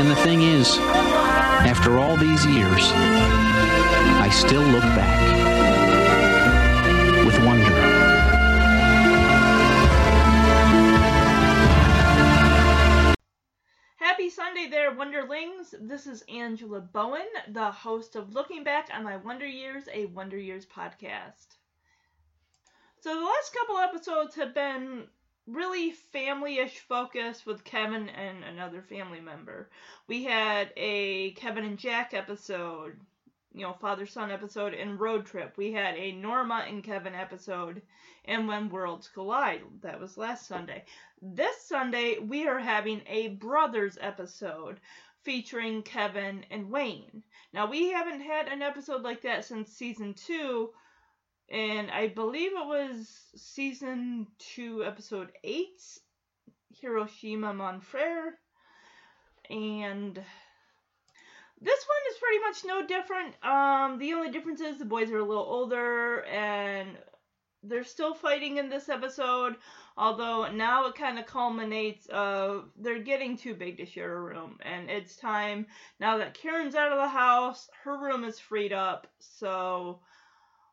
And the thing is, after all these years, I still look back with wonder. Happy Sunday there, Wonderlings. This is Angela Bowen, the host of Looking Back on My Wonder Years, a Wonder Years podcast. So, the last couple episodes have been really family-ish focus with Kevin and another family member. We had a Kevin and Jack episode, you know, father-son episode and road trip. We had a Norma and Kevin episode and When Worlds Collide. That was last Sunday. This Sunday we are having a brothers episode featuring Kevin and Wayne. Now we haven't had an episode like that since season 2 and I believe it was season two, episode eight, Hiroshima Mon Frere. And this one is pretty much no different. Um, the only difference is the boys are a little older and they're still fighting in this episode. Although now it kind of culminates of they're getting too big to share a room, and it's time now that Karen's out of the house, her room is freed up, so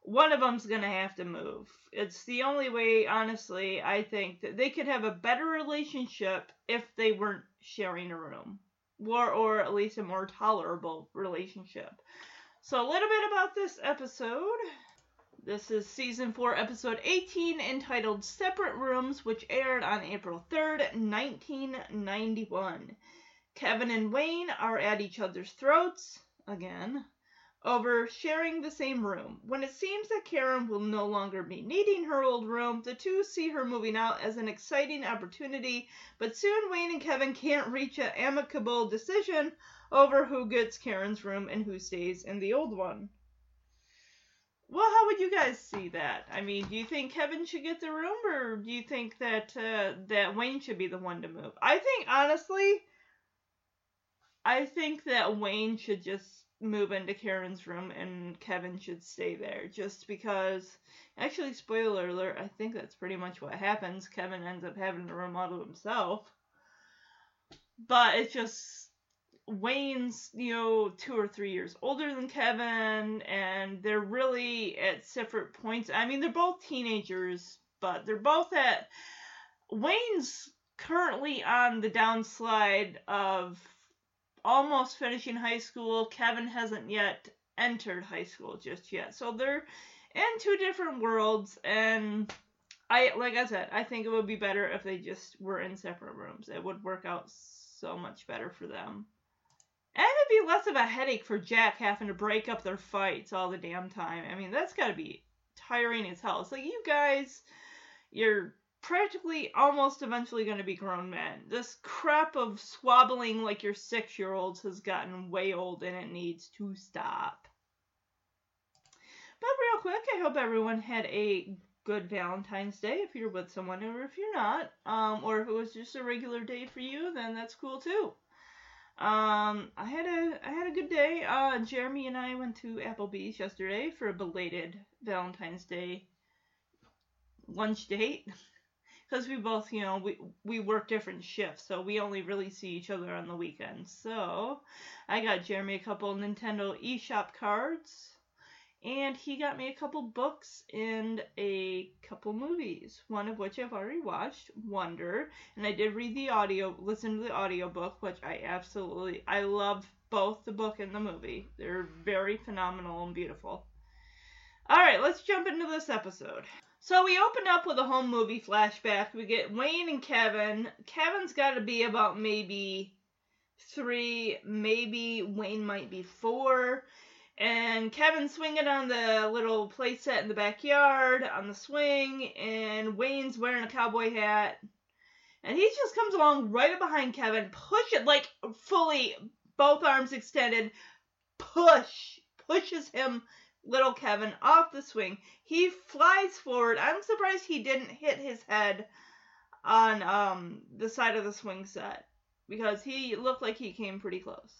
one of them's going to have to move. It's the only way, honestly, I think that they could have a better relationship if they weren't sharing a room. Or, or at least a more tolerable relationship. So, a little bit about this episode. This is season 4, episode 18, entitled Separate Rooms, which aired on April 3rd, 1991. Kevin and Wayne are at each other's throats, again, over sharing the same room. When it seems that Karen will no longer be needing her old room, the two see her moving out as an exciting opportunity, but soon Wayne and Kevin can't reach an amicable decision over who gets Karen's room and who stays in the old one. Well, how would you guys see that? I mean, do you think Kevin should get the room, or do you think that uh, that Wayne should be the one to move? I think honestly, I think that Wayne should just move into Karen's room and Kevin should stay there just because actually spoiler alert I think that's pretty much what happens. Kevin ends up having to himself. But it's just Wayne's you know 2 or 3 years older than Kevin and they're really at separate points. I mean they're both teenagers but they're both at Wayne's currently on the downslide of almost finishing high school. Kevin hasn't yet entered high school just yet. So they're in two different worlds and I like I said, I think it would be better if they just were in separate rooms. It would work out so much better for them. And it'd be less of a headache for Jack having to break up their fights all the damn time. I mean, that's got to be tiring as hell. It's like you guys, you're practically almost eventually going to be grown men. This crap of swabbling like your six year olds has gotten way old and it needs to stop. But real quick, I hope everyone had a good Valentine's Day if you're with someone, or if you're not, um, or if it was just a regular day for you, then that's cool too. Um, I had a I had a good day. Uh, Jeremy and I went to Applebee's yesterday for a belated Valentine's Day lunch date. because we both, you know, we we work different shifts, so we only really see each other on the weekends. So I got Jeremy a couple Nintendo eShop cards, and he got me a couple books and a couple movies. One of which I've already watched, Wonder, and I did read the audio, listen to the audiobook, which I absolutely I love both the book and the movie. They're very phenomenal and beautiful. All right, let's jump into this episode. So we open up with a home movie flashback. We get Wayne and Kevin. Kevin's got to be about maybe three, maybe Wayne might be four. And Kevin's swinging on the little playset in the backyard on the swing, and Wayne's wearing a cowboy hat. And he just comes along right behind Kevin, push it like fully, both arms extended, push, pushes him little Kevin off the swing. He flies forward. I'm surprised he didn't hit his head on um, the side of the swing set because he looked like he came pretty close.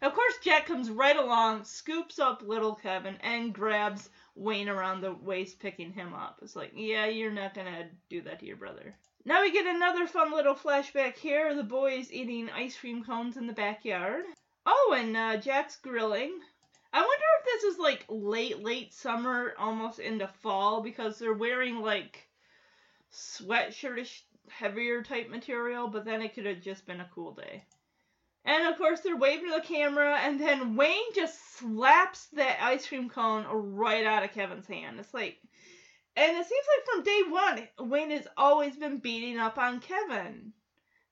Of course, Jack comes right along, scoops up little Kevin, and grabs Wayne around the waist, picking him up. It's like, yeah, you're not gonna do that to your brother. Now we get another fun little flashback here. The boys eating ice cream cones in the backyard. Oh, and uh, Jack's grilling. I wonder if this is like late, late summer, almost into fall, because they're wearing like sweatshirtish, heavier type material, but then it could have just been a cool day. And of course, they're waving to the camera, and then Wayne just slaps that ice cream cone right out of Kevin's hand. It's like, and it seems like from day one, Wayne has always been beating up on Kevin.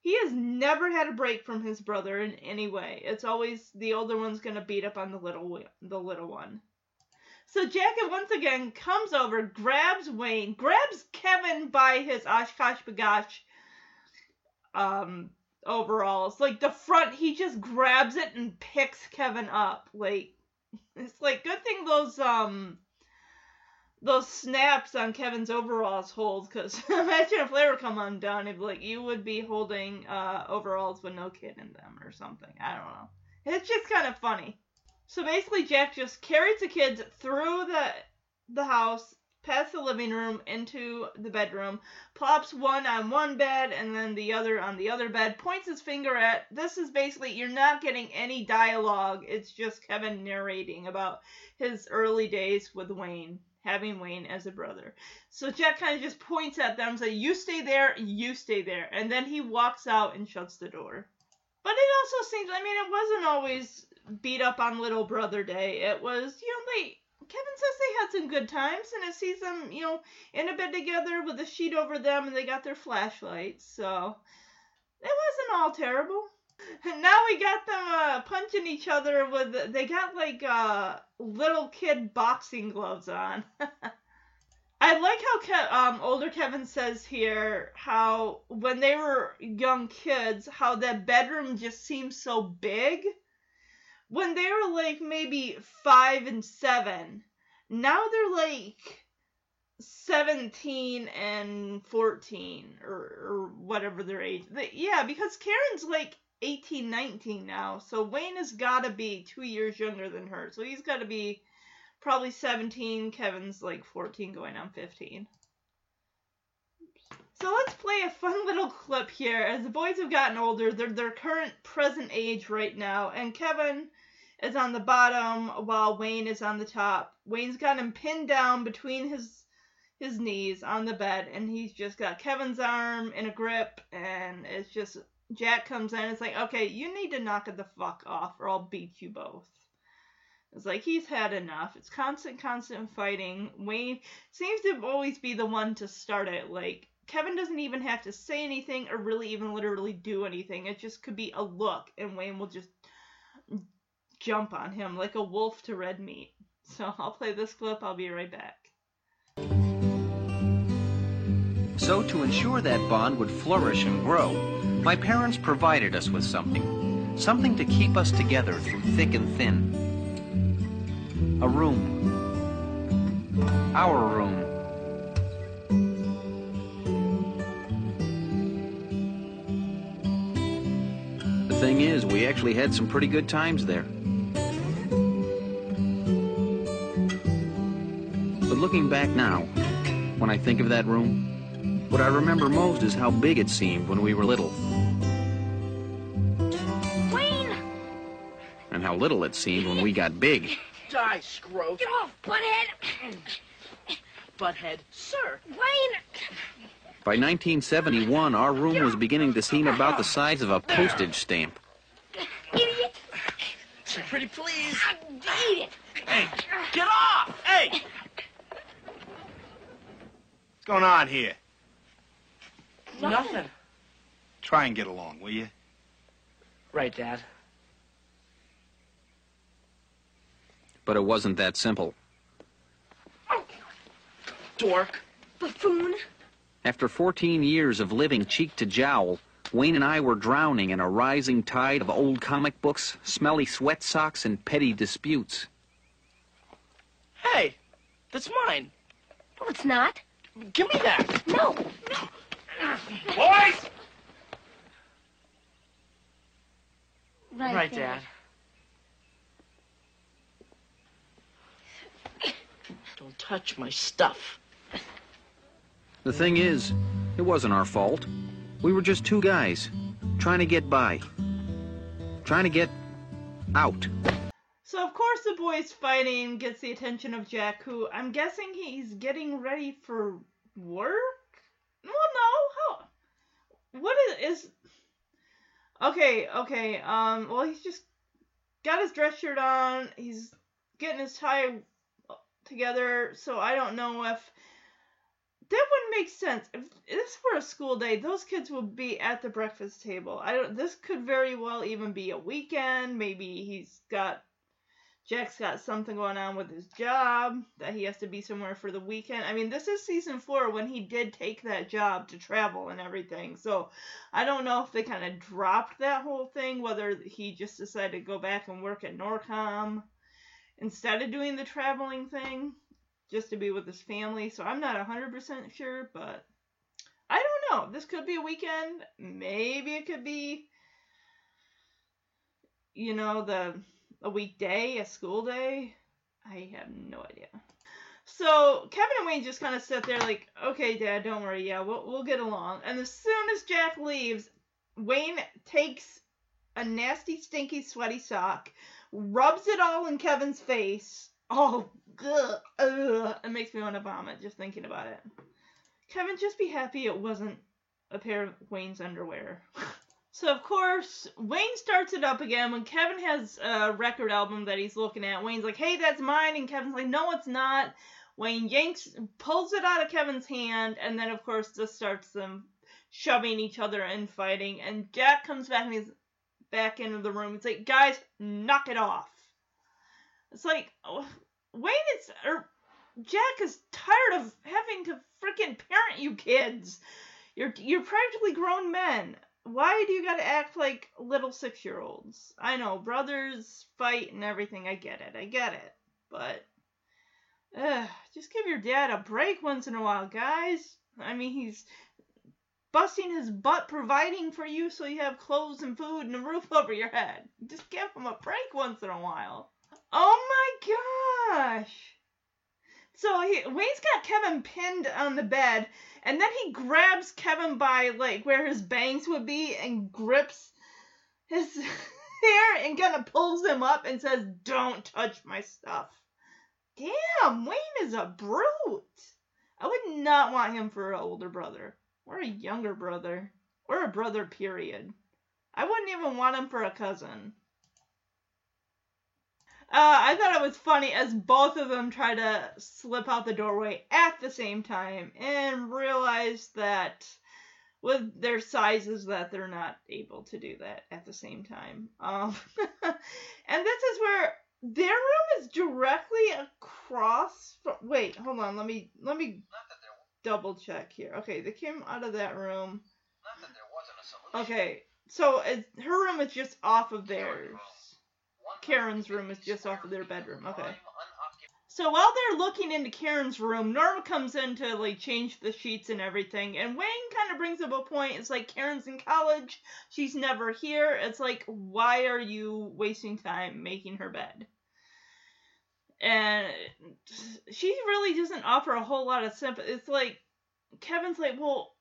He has never had a break from his brother in any way. It's always the older one's gonna beat up on the little the little one. So Jacket once again comes over, grabs Wayne, grabs Kevin by his OshKosh B'gosh um overalls. Like the front, he just grabs it and picks Kevin up. Like it's like good thing those um those snaps on Kevin's overalls hold because imagine if they were come undone, if like you would be holding uh, overalls with no kid in them or something. I don't know. It's just kind of funny. So basically, Jack just carries the kids through the the house, past the living room, into the bedroom, plops one on one bed and then the other on the other bed, points his finger at. This is basically you're not getting any dialogue. It's just Kevin narrating about his early days with Wayne having Wayne as a brother. So Jack kind of just points at them, say, "You stay there, you stay there," and then he walks out and shuts the door. But it also seems, I mean, it wasn't always beat up on Little Brother Day. It was, you know, they. Kevin says they had some good times, and it sees them, you know, in a bed together with a sheet over them, and they got their flashlights. So it wasn't all terrible. And now we got them uh, punching each other with they got like uh, little kid boxing gloves on. I like how Ke- um, older Kevin says here how when they were young kids, how that bedroom just seems so big. When they were like maybe five and seven, now they're like 17 and 14 or, or whatever their age. Yeah, because Karen's like 18, 19 now. So Wayne has got to be two years younger than her. So he's got to be probably 17. Kevin's like 14 going on 15. So let's play a fun little clip here. As the boys have gotten older, they're their current present age right now. And Kevin is on the bottom while Wayne is on the top. Wayne's got him pinned down between his his knees on the bed and he's just got Kevin's arm in a grip and it's just Jack comes in and it's like, okay, you need to knock it the fuck off or I'll beat you both. It's like he's had enough. It's constant, constant fighting. Wayne seems to always be the one to start it. Like, Kevin doesn't even have to say anything or really even literally do anything. It just could be a look, and Wayne will just jump on him like a wolf to red meat. So I'll play this clip. I'll be right back. So, to ensure that bond would flourish and grow, my parents provided us with something. Something to keep us together through thick and thin. A room. Our room. The thing is, we actually had some pretty good times there. But looking back now, when I think of that room, what I remember most is how big it seemed when we were little. Little it seemed when we got big. Die, Scroat. Get off, butthead! Butthead. Sir. Wayne! By 1971, our room was beginning to seem about the size of a postage stamp. Idiot! Sir, pretty please. Eat it! Hey, get off! Hey! What's going on here? Nothing. Try and get along, will you? Right, Dad. But it wasn't that simple. Dork. Buffoon! After 14 years of living cheek to jowl, Wayne and I were drowning in a rising tide of old comic books, smelly sweat socks, and petty disputes. Hey, that's mine. No, it's not. Give me that. No! No. Boys! Right, Right, there. Dad. Don't touch my stuff. The thing is, It wasn't our fault. We were just two guys trying to get by, trying to get out. So of course the boys fighting gets the attention of Jack, who I'm guessing he's getting ready for work. Well, no, how? What is is? Okay, okay. Um, well he's just got his dress shirt on. He's getting his tie together. So I don't know if that wouldn't make sense. If this were a school day, those kids would be at the breakfast table. I don't. This could very well even be a weekend. Maybe he's got Jack's got something going on with his job that he has to be somewhere for the weekend. I mean, this is season four when he did take that job to travel and everything. So I don't know if they kind of dropped that whole thing, whether he just decided to go back and work at Norcom instead of doing the traveling thing just to be with his family. So I'm not 100% sure, but I don't know. This could be a weekend. Maybe it could be, you know, the a weekday, a school day. I have no idea. So Kevin and Wayne just kind of sit there like, okay, Dad, don't worry, yeah, we'll we'll get along. And as soon as Jack leaves, Wayne takes a nasty, stinky, sweaty sock, rubs it all in Kevin's face. Oh, ugh, ugh, it makes me want to vomit just thinking about it. Kevin, just be happy it wasn't a pair of Wayne's underwear. So of course, Wayne starts it up again when Kevin has a record album that he's looking at. Wayne's like, "Hey, that's mine," and Kevin's like, "No, it's not." Wayne yanks, pulls it out of Kevin's hand, and then of course just starts them shoving each other and fighting. And Jack comes back and he's back into the room. He's like, "Guys, knock it off." It's like oh, Wayne is or er, Jack is tired of having to freaking parent you kids. You're you're practically grown men why do you gotta act like little six year olds? I know, brothers fight and everything, I get it, I get it. But ugh, just give your dad a break once in a while, guys. I mean he's busting his butt providing for you so you have clothes and food and a roof over your head. Just give him a break once in a while. Oh my gosh. So he, Wayne's got Kevin pinned on the bed, and then he grabs Kevin by like where his bangs would be and grips his hair and kind of pulls him up and says, "Don't touch my stuff." Damn, Wayne is a brute. I would not want him for an older brother or a younger brother or a brother. Period. I wouldn't even want him for a cousin. Uh, I thought it was funny as both of them try to slip out the doorway at the same time and realize that with their sizes that they're not able to do that at the same time. Um, and this is where their room is directly across. From, wait, hold on. Let me let me double check here. Okay, they came out of that room. Okay, so her room is just off of theirs. Karen's room is just off of their bedroom. Okay. So while they're looking into Karen's room, Norma comes in to like change the sheets and everything, and Wayne kind of brings up a point. It's like Karen's in college, she's never here. It's like, why are you wasting time making her bed? And she really doesn't offer a whole lot of sympathy. It's like Kevin's like, well,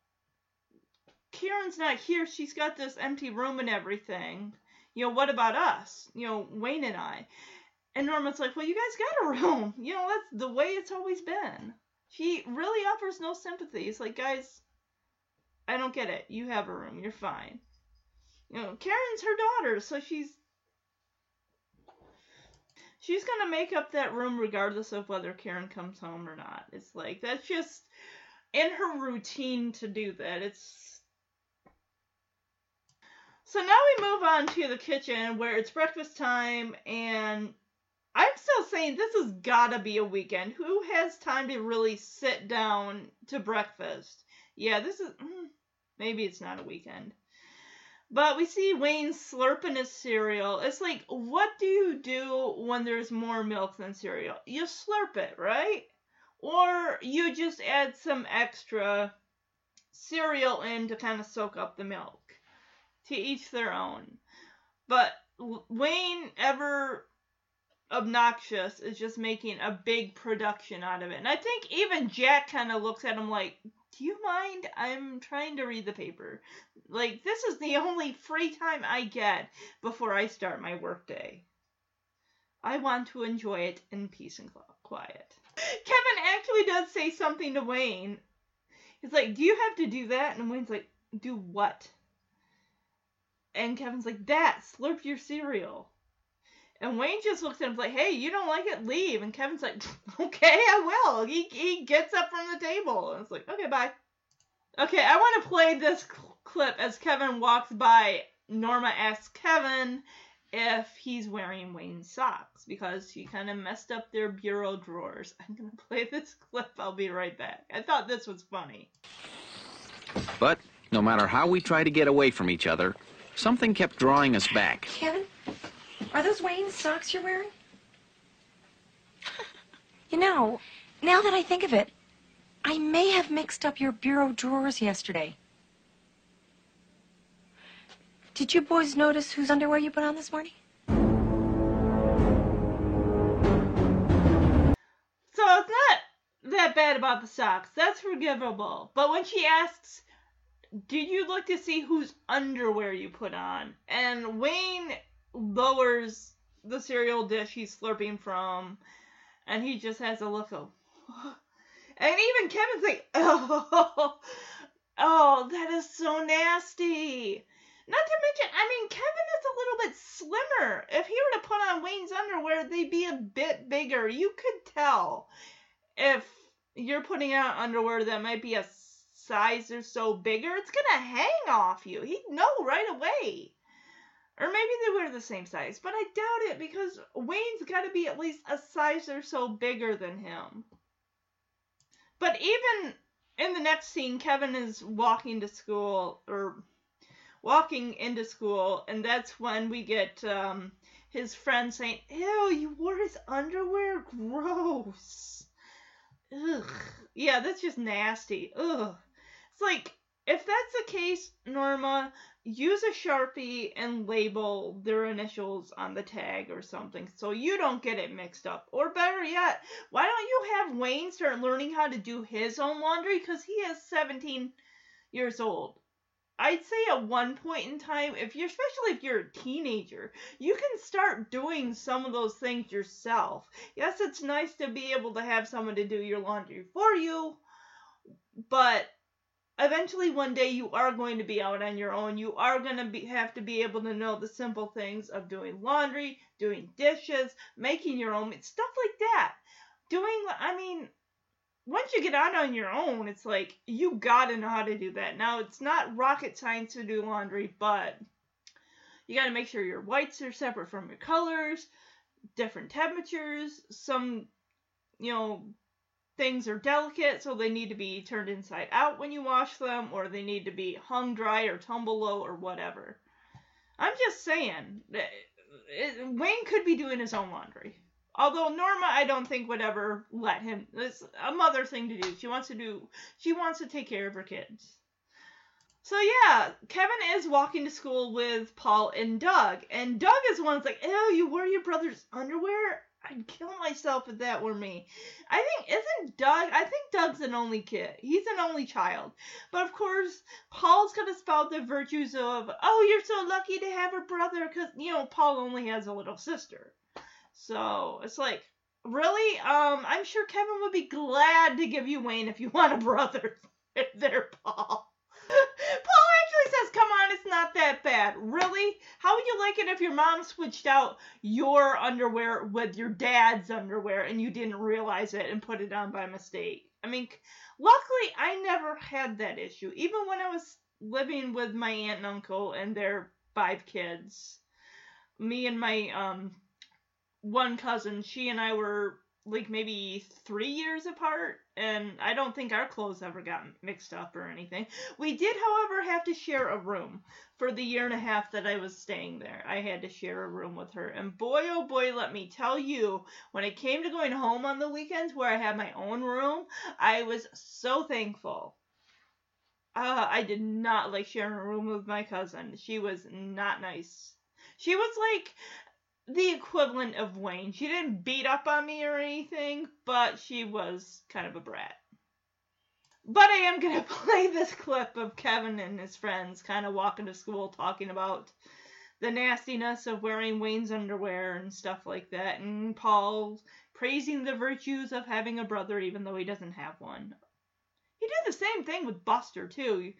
Karen's not here. She's got this empty room and everything you know, what about us? You know, Wayne and I. And Norma's like, well, you guys got a room. You know, that's the way it's always been. She really offers no sympathy. It's like, guys, I don't get it. You have a room. You're fine. You know, Karen's her daughter, so she's she's gonna make up that room regardless of whether Karen comes home or not. It's like that's just in her routine to do that. It's so now we move on to the kitchen where it's breakfast time, and I'm still saying this has gotta be a weekend. Who has time to really sit down to breakfast? Yeah, this is. Hmm, maybe it's not a weekend. But we see Wayne slurping his cereal. It's like, what do you do when there's more milk than cereal? You slurp it, right? Or you just add some extra cereal in to kind of soak up the milk to each their own. But Wayne, ever obnoxious, is just making a big production out of it. And I think even Jack kind of looks at him like, Do you mind? I'm trying to read the paper. Like, this is the only free time I get before I start my workday. I want to enjoy it in peace and quiet. Kevin actually does say something to Wayne. He's like, Do you have to do that? And Wayne's like, Do what? And Kevin's like, That, slurp your cereal. And Wayne just looks at him like, hey, you don't like it? Leave. And Kevin's like, okay, I will. He, he gets up from the table. And it's like, okay, bye. Okay, I want to play this cl- clip as Kevin walks by. Norma asks Kevin if he's wearing Wayne's socks because he kind of messed up their bureau drawers. I'm going to play this clip. I'll be right back. I thought this was funny. But no matter how we tried to get away from each other, something kept drawing us back. Kevin, are those Wayne's socks you're wearing? you know, now that I think of it, I may have mixed up your bureau drawers yesterday. Did you boys notice whose underwear you put on this morning? So it's not that bad about the socks. That's forgivable. But when she asks, Did you look to see whose underwear you put on? And Wayne lowers the cereal dish he's slurping from, and he just has a look of. And even Kevin's like, Oh, oh, that is so nasty. Not to mention, I mean, Kevin is a little bit slimmer. If he were to put on Wayne's underwear, they'd be a bit bigger. You could tell if you're putting on underwear that might be a size or so bigger, it's gonna hang off you. He'd know right away. Or maybe they wear the same size, but I doubt it because Wayne's got to be at least a size or so bigger than him. But even in the next scene, Kevin is walking to school or walking into school, and that's when we get um, his friend saying, Ew, you wore his underwear? Gross. Ugh. Yeah, that's just nasty. Ugh. It's like, if that's the case, Norma, use a Sharpie and label their initials on the tag or something so you don't get it mixed up. Or better yet, why don't you have Wayne start learning how to do his own laundry? Because he is 17 years old. I'd say at one point in time, if you're especially if you're a teenager, you can start doing some of those things yourself. Yes, it's nice to be able to have someone to do your laundry for you, but eventually one day you are going to be out on your own. You are going to be have to be able to know the simple things of doing laundry, doing dishes, making your own stuff like that. Doing I mean, once you get out on your own, it's like you got to know how to do that. Now, it's not rocket science to do laundry, but you got to make sure your whites are separate from your colors, different temperatures, some you know, things are delicate, so they need to be turned inside out when you wash them, or they need to be hung dry or tumble low or whatever. I'm just saying, it, Wayne could be doing his own laundry. Although Norma, I don't think would ever let him. It's a mother thing to do. She wants to do. She wants to take care of her kids. So yeah, Kevin is walking to school with Paul and Doug, and Doug is one that's like, "Ew, you wear your brother's underwear." I'd kill myself if that were me. I think isn't Doug? I think Doug's an only kid. He's an only child. But of course, Paul's gonna spout the virtues of, oh, you're so lucky to have a brother, because you know Paul only has a little sister. So it's like, really? Um, I'm sure Kevin would be glad to give you Wayne if you want a brother. there, Paul. Paul come on, it's not that bad. Really? How would you like it if your mom switched out your underwear with your dad's underwear and you didn't realize it and put it on by mistake? I mean, luckily, I never had that issue. Even when I was living with my aunt and uncle and their five kids, me and my um one cousin, she and I were like maybe three years apart, and I don't think our clothes ever got mixed up or anything. We did, however, have to share a room for the year and a half that I was staying there. I had to share a room with her, and boy, oh boy, let me tell you, when it came to going home on the weekends where I had my own room, I was so thankful. Uh, I did not like sharing a room with my cousin. She was not nice. She was like the equivalent of Wayne. She didn't beat up on me or anything, but she was kind of a brat. But I am gonna play this clip of Kevin and his friends kind of walking to school talking about the nastiness of wearing Wayne's underwear and stuff like that, and Paul praising the virtues of having a brother even though he doesn't have one. He did the same thing with Buster too.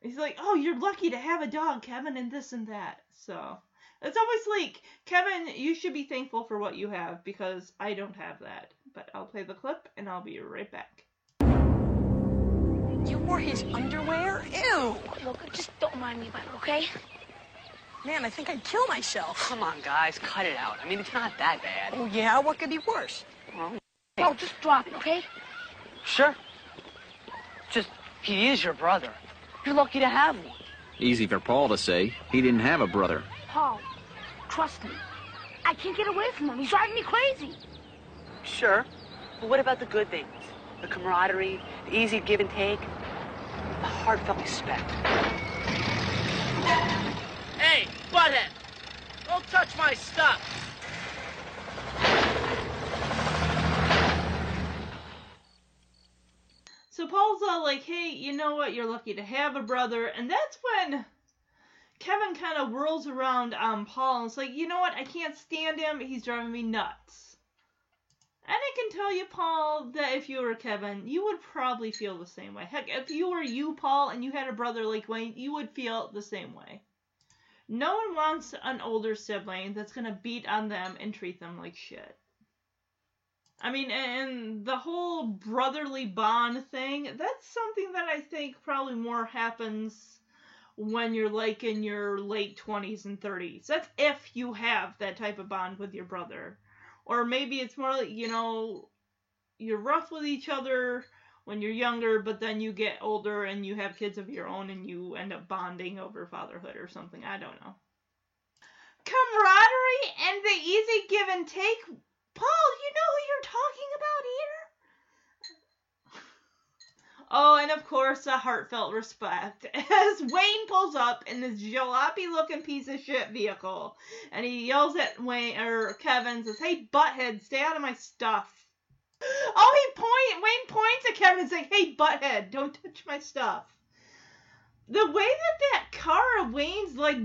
He's like, "Oh, you're lucky to have a dog, Kevin, and this and that." So it's always like, Kevin, you should be thankful for what you have because I don't have that. But I'll play the clip and I'll be right back. You wore his underwear? Ew. Look, just don't mind me about it, okay? Man, I think I'd kill myself. Come on, guys, cut it out. I mean, it's not that bad. Oh, yeah? What could be worse? Well, Oh, just drop it, okay? sure. Just, he is your brother. You're lucky to have one. Easy for Paul to say. He didn't have a brother. Paul, trust me. I can't get away from him. He's driving me crazy. Sure. But what about the good things? The camaraderie, the easy give and take, the heartfelt respect. Hey, butthead! Don't touch my stuff! So Paul's all like, hey, you know what? You're lucky to have a brother. And that's when Kevin kind of whirls around on Paul and it's like, you know what? I can't stand him. He's driving me nuts. And I can tell you, Paul, that if you were Kevin, you would probably feel the same way. Heck, if you were you, Paul, and you had a brother like Wayne, you would feel the same way. No one wants an older sibling that's going to beat on them and treat them like shit. I mean, and the whole brotherly bond thing, that's something that I think probably more happens when you're like in your late 20s and 30s. That's if you have that type of bond with your brother. Or maybe it's more like, you know, you're rough with each other when you're younger, but then you get older and you have kids of your own and you end up bonding over fatherhood or something. I don't know. Camaraderie and the easy give and take Paul, you know who you're talking about? Oh, and of course, a heartfelt respect as Wayne pulls up in this jalopy looking piece of shit vehicle and he yells at Wayne or Kevin says, Hey butthead, stay out of my stuff. Oh, he point Wayne points at Kevin and saying, Hey butthead, don't touch my stuff. The way that that car of Wayne's like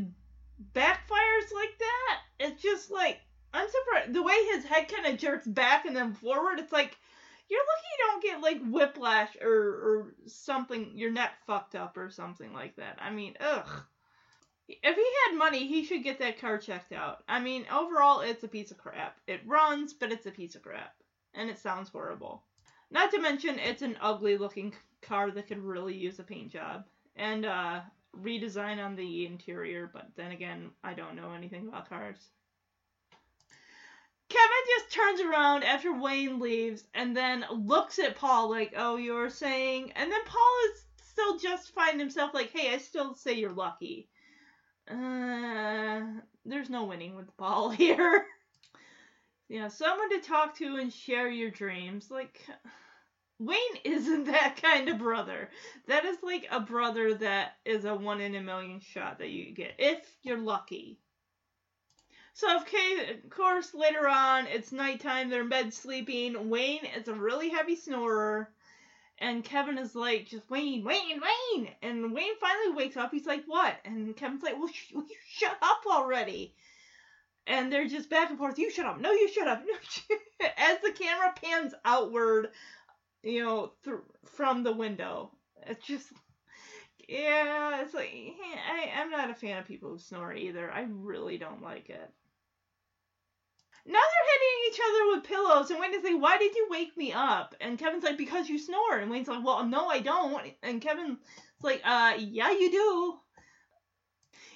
backfires like that, it's just like I'm surprised the way his head kind of jerks back and then forward. It's like you're lucky you don't get like whiplash or or something. Your neck fucked up or something like that. I mean, ugh. If he had money, he should get that car checked out. I mean, overall, it's a piece of crap. It runs, but it's a piece of crap, and it sounds horrible. Not to mention, it's an ugly looking car that could really use a paint job and uh, redesign on the interior. But then again, I don't know anything about cars. Kevin just turns around after Wayne leaves and then looks at Paul like, "Oh, you're saying," and then Paul is still justifying himself like, "Hey, I still say you're lucky." Uh, there's no winning with Paul here. yeah, someone to talk to and share your dreams. Like, Wayne isn't that kind of brother. That is like a brother that is a one in a million shot that you get if you're lucky. So, of course, later on, it's nighttime, they're in bed sleeping. Wayne is a really heavy snorer. And Kevin is like, just Wayne, Wayne, Wayne. And Wayne finally wakes up. He's like, what? And Kevin's like, well, sh- will you shut up already. And they're just back and forth. You shut up. No, you shut up. No, As the camera pans outward, you know, th- from the window. It's just, yeah, it's like, I, I'm not a fan of people who snore either. I really don't like it. Now they're hitting each other with pillows, and Wayne is like, "Why did you wake me up?" And Kevin's like, "Because you snore." And Wayne's like, "Well, no, I don't." And Kevin's like, "Uh, yeah, you do."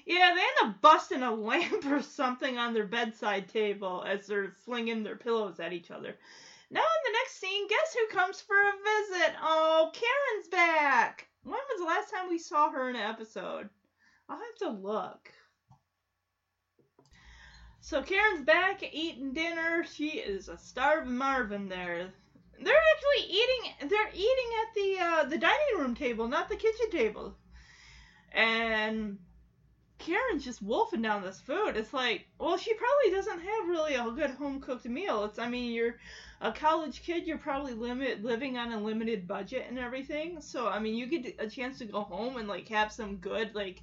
Yeah, they end up busting a lamp or something on their bedside table as they're flinging their pillows at each other. Now in the next scene, guess who comes for a visit? Oh, Karen's back. When was the last time we saw her in an episode? I'll have to look. So Karen's back eating dinner. She is a starving Marvin there. They're actually eating. They're eating at the uh, the dining room table, not the kitchen table. And Karen's just wolfing down this food. It's like, well, she probably doesn't have really a good home cooked meal. It's, I mean, you're a college kid, you're probably limit living on a limited budget and everything. So, I mean, you get a chance to go home and like have some good like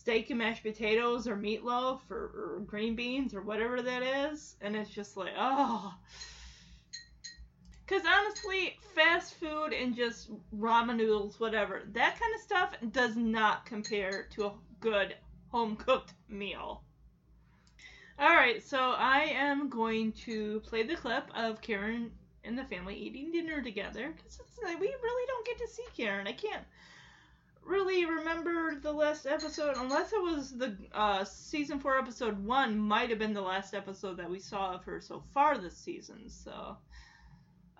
steak and mashed potatoes or meatloaf or, or green beans or whatever that is, and it's just like, oh. Because honestly, fast food and just ramen noodles, whatever, that kind of stuff does not compare to a good home cooked meal. Alright, so I am going to play the clip of Karen and the family eating dinner together. Because we really don't get to see Karen. I can't really remember the last episode unless it was the uh, season 4 episode 1 might have been the last episode that we saw of her so far this season so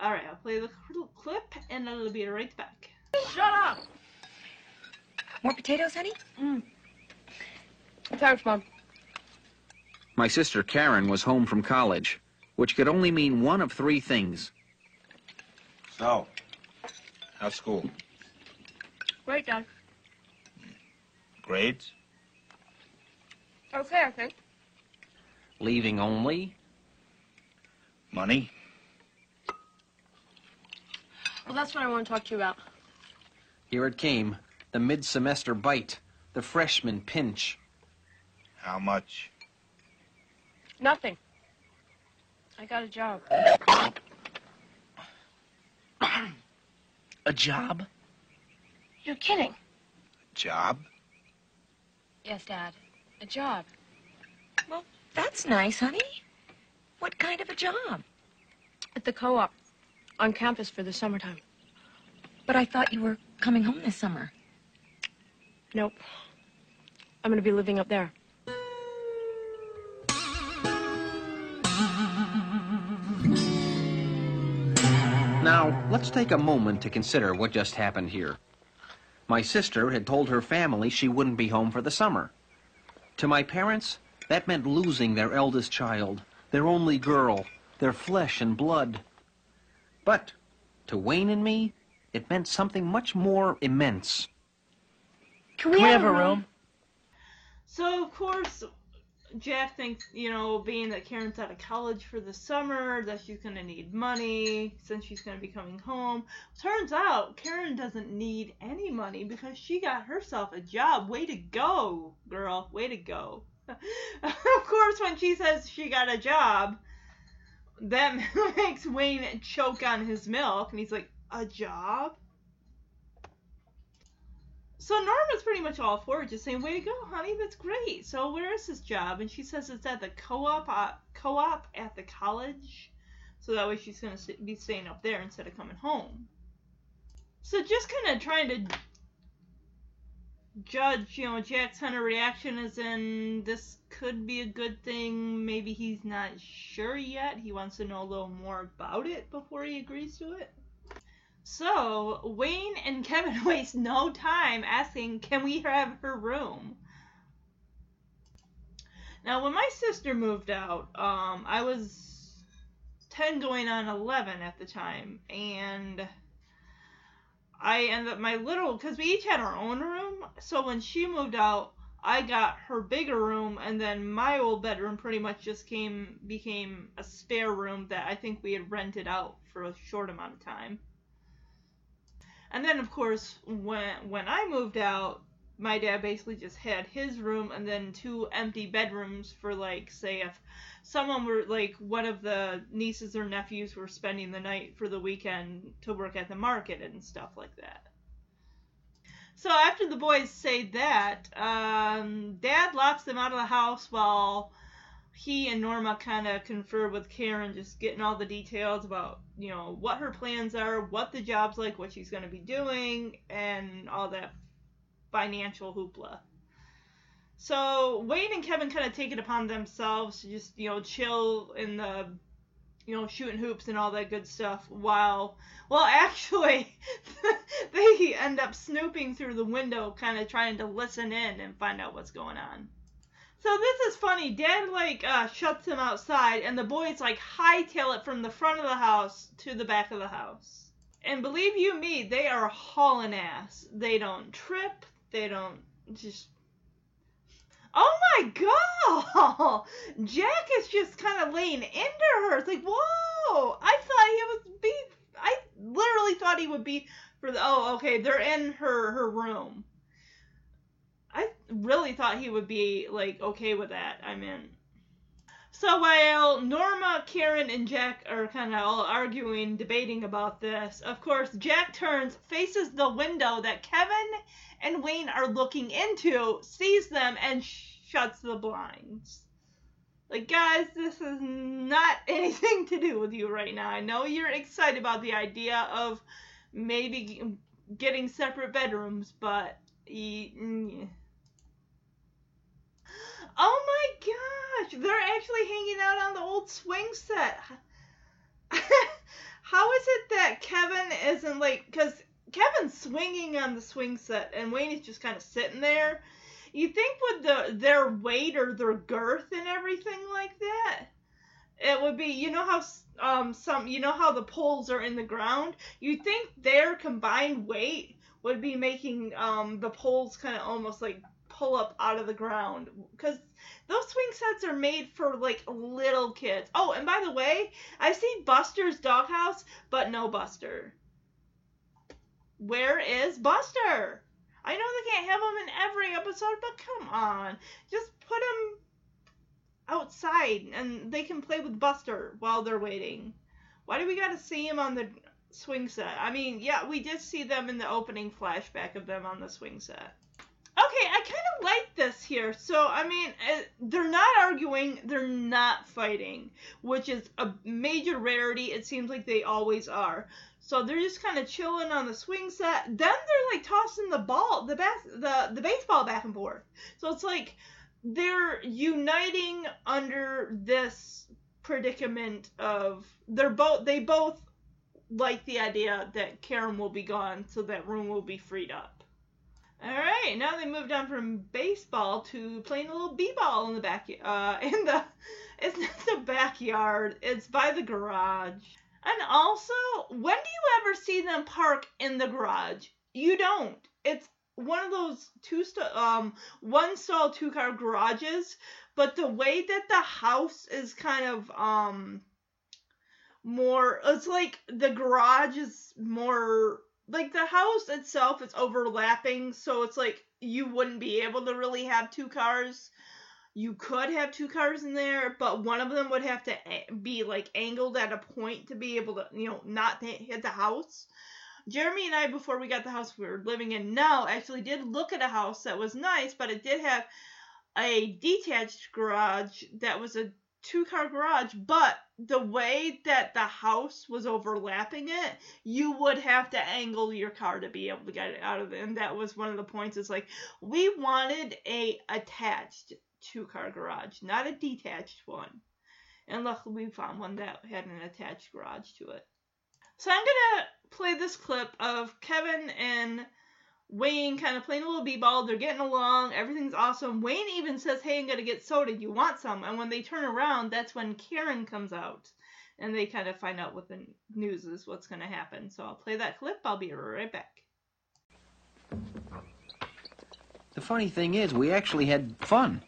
alright i'll play the clip and i'll be right back Shut up! More potatoes, honey? Thanks, Mom. My sister Karen was home from college, which could only mean one of three things. So, how's school? Great, Dad. Great? Okay, I think. Leaving only, Money? Well, that's what I want to talk to you about. here it came, the mid-semester bite, the freshman pinch. How much? Nothing. I got a job. A job? You're kidding. A job? Yes, Dad. A job. Well, that's nice, honey. What kind of a job? At the co-op. On campus for the summertime. But I thought you were coming home this summer. Nope. I'm gonna be living up there. Now, let's take a moment to consider what just happened here. My sister had told her family she wouldn't be home for the summer. To my parents, that meant losing their eldest child, their only girl, their flesh and blood. But to Wayne and me, it meant something much more immense. Can we, have, a room? So of course, Jack thinks, you know, being that Karen's out of college for the summer, that she's gonna need money since she's gonna be coming home. Turns out Karen doesn't need any money because she got herself a job. Way to go, girl. Way to go. of course, when she says she got a job, that makes Wayne choke on his milk, and he's like, "A job?" So Norma's pretty much all for it, just saying, "Way to go, honey! That's great." So where is this job? And she says it's at the co-op, uh, co-op at the college. So that way she's gonna be staying up there instead of coming home. So just kind of trying to judge, you know, Jack's kind of reaction is in this could be a good thing. Maybe he's not sure yet. He wants to know a little more about it before he agrees to it. So Wayne and Kevin waste no time asking, "Can we have her room?" Now, when my sister moved out, um, I was ten going on eleven at the time, and I ended up my little because we each had our own room. So when she moved out, I got her bigger room, and then my old bedroom pretty much just came became a spare room that I think we had rented out for a short amount of time. And then of course when when I moved out, my dad basically just had his room and then two empty bedrooms for like say if someone were like one of the nieces or nephews were spending the night for the weekend to work at the market and stuff like that. So after the boys say that, um, Dad locks them out of the house while he and Norma kind of confer with Karen, just getting all the details about, you know, what her plans are, what the job's like, what she's going to be doing, and all that financial hoopla. So Wayne and Kevin kind of take it upon themselves to just, you know, chill in the, you know, shooting hoops and all that good stuff while, well, actually, they end up snooping through the window, kind of trying to listen in and find out what's going on. So this is funny. Dad like uh, shuts him outside, and the boys like hightail it from the front of the house to the back of the house. And believe you me, they are hauling ass. They don't trip. They don't just. Oh my god! Jack is just kind of laying into her. It's like, whoa! I thought he was be. I literally thought he would be for the. Oh, okay, they're in her her room. I really thought he would be like okay with that. I mean, so while Norma, Karen, and Jack are kind of all arguing, debating about this, of course, Jack turns, faces the window that Kevin and Wayne are looking into, sees them, and shuts the blinds. Like, guys, this is not anything to do with you right now. I know you're excited about the idea of maybe getting separate bedrooms, but. Mm, Oh my gosh, they're actually hanging out on the old swing set. How is it that Kevin isn't like, because Kevin's swinging on the swing set and Wayne is just kind of sitting there. You think with the their weight or their girth and everything like that, it would be you know how um some you know how the poles are in the ground. You think their combined weight would be making um the poles kind of almost like pull up out of the ground because those swing sets are made for like little kids. Oh, and by the way, I see Buster's doghouse, but no Buster. Where is Buster? I know they can't have him in every episode, but come on. Just put him outside and they can play with Buster while they're waiting. Why do we gotta see him on the swing set? I mean, yeah, we did see them in the opening flashback of them on the swing set okay, I kind of like this here. So, I mean, uh, they're not arguing, they're not fighting, which is a major rarity. It seems like they always are. So they're just kind of chilling on the swing set. Then they're like tossing the ball, the bas- the the baseball back and forth. So it's like they're uniting under this predicament of they're both they both like the idea that Karen will be gone, so that room will be freed up. All right, now they moved on from baseball to playing a little b-ball in the back. Uh, in the it's not the backyard; it's by the garage. And also, when do you ever see them park in the garage? You don't. It's one of those two st- um one stall two car garages, but the way that the house is kind of um more it's like the garage is more like the house itself is overlapping, so it's like you wouldn't be able to really have two cars. You could have two cars in there, but one of them would have to be like angled at a point to be able to, you know, not hit the house. Jeremy and I, before we got the house we were living in now, actually did look at a house that was nice, but it did have a detached garage that was a two car garage, but the way that the house was overlapping it, you would have to angle your car to be able to get it out of it. And that was one of the points. It's like we wanted a attached two car garage, not a detached one. And luckily we found one that had an attached garage to it. So I'm gonna play this clip of Kevin and Wayne kind of playing a little b-ball. They're getting along. Everything's awesome. Wayne even says, "Hey, I'm gonna get soda. You want some?" And when they turn around, that's when Karen comes out, and they kind of find out what the news is, what's gonna happen. So I'll play that clip. I'll be right back. The funny thing is, we actually had fun,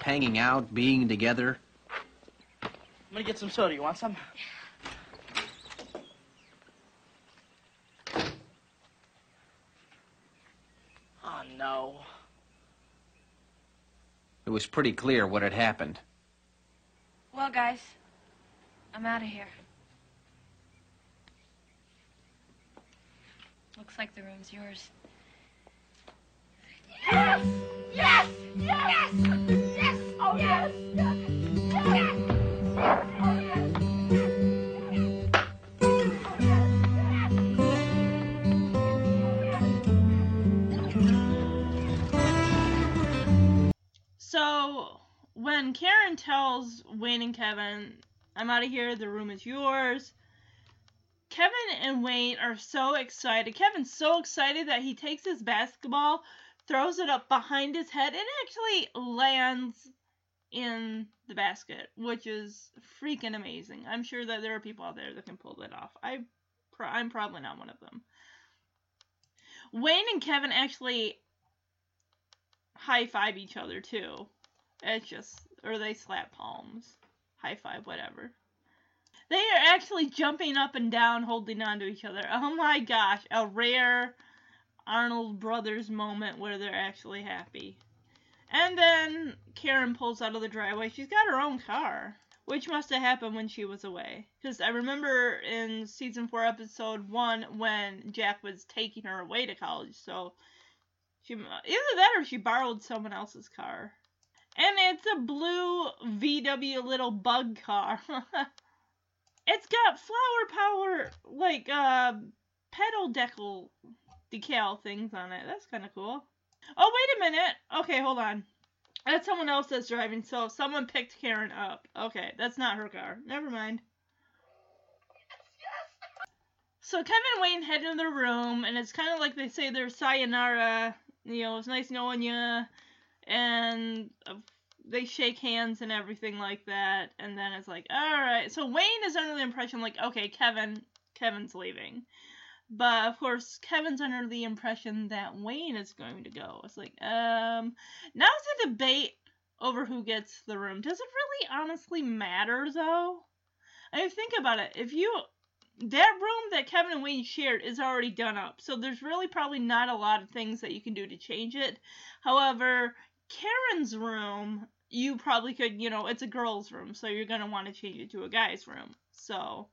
hanging out, being together. I'm gonna get some soda. You want some? No. It was pretty clear what had happened. Well, guys, I'm out of here. Looks like the room's yours. Yes! Yes! Yes! Yes! Oh, yes! Yes! yes. Oh, So when Karen tells Wayne and Kevin, I'm out of here, the room is yours, Kevin and Wayne are so excited. Kevin's so excited that he takes his basketball, throws it up behind his head, and actually lands in the basket, which is freaking amazing. I'm sure that there are people out there that can pull that off. I, I'm probably not one of them. Wayne and Kevin actually high five each other too. It's just, or they slap palms, high five, whatever. They are actually jumping up and down, holding on to each other. Oh my gosh, a rare Arnold Brothers moment where they're actually happy. And then Karen pulls out of the driveway. She's got her own car, which must have happened when she was away. Because I remember in season four, episode one, when Jack was taking her away to college. So she either that or she borrowed someone else's car. And it's a blue VW little bug car. it's got flower power, like uh, pedal decal decal things on it. That's kind of cool. Oh, wait a minute. Okay, hold on. That's someone else that's driving, so someone picked Karen up. Okay, that's not her car. Never mind. So Kevin and Wayne head into the room, and it's kind of like they say their sayonara. You know, it's nice knowing you, and uh, they shake hands and everything like that. And then it's like, all right. So Wayne is under the impression like, okay, Kevin, Kevin's leaving. But of course, Kevin's under the impression that Wayne is going to go. It's like, um, now it's a debate over who gets the room. Does it really honestly matter though? I mean, think about it. If you that room that Kevin and Wayne shared is already done up, so there's really probably not a lot of things that you can do to change it. However, Karen's room, you probably could, you know, it's a girl's room, so you're gonna want to change it to a guy's room. So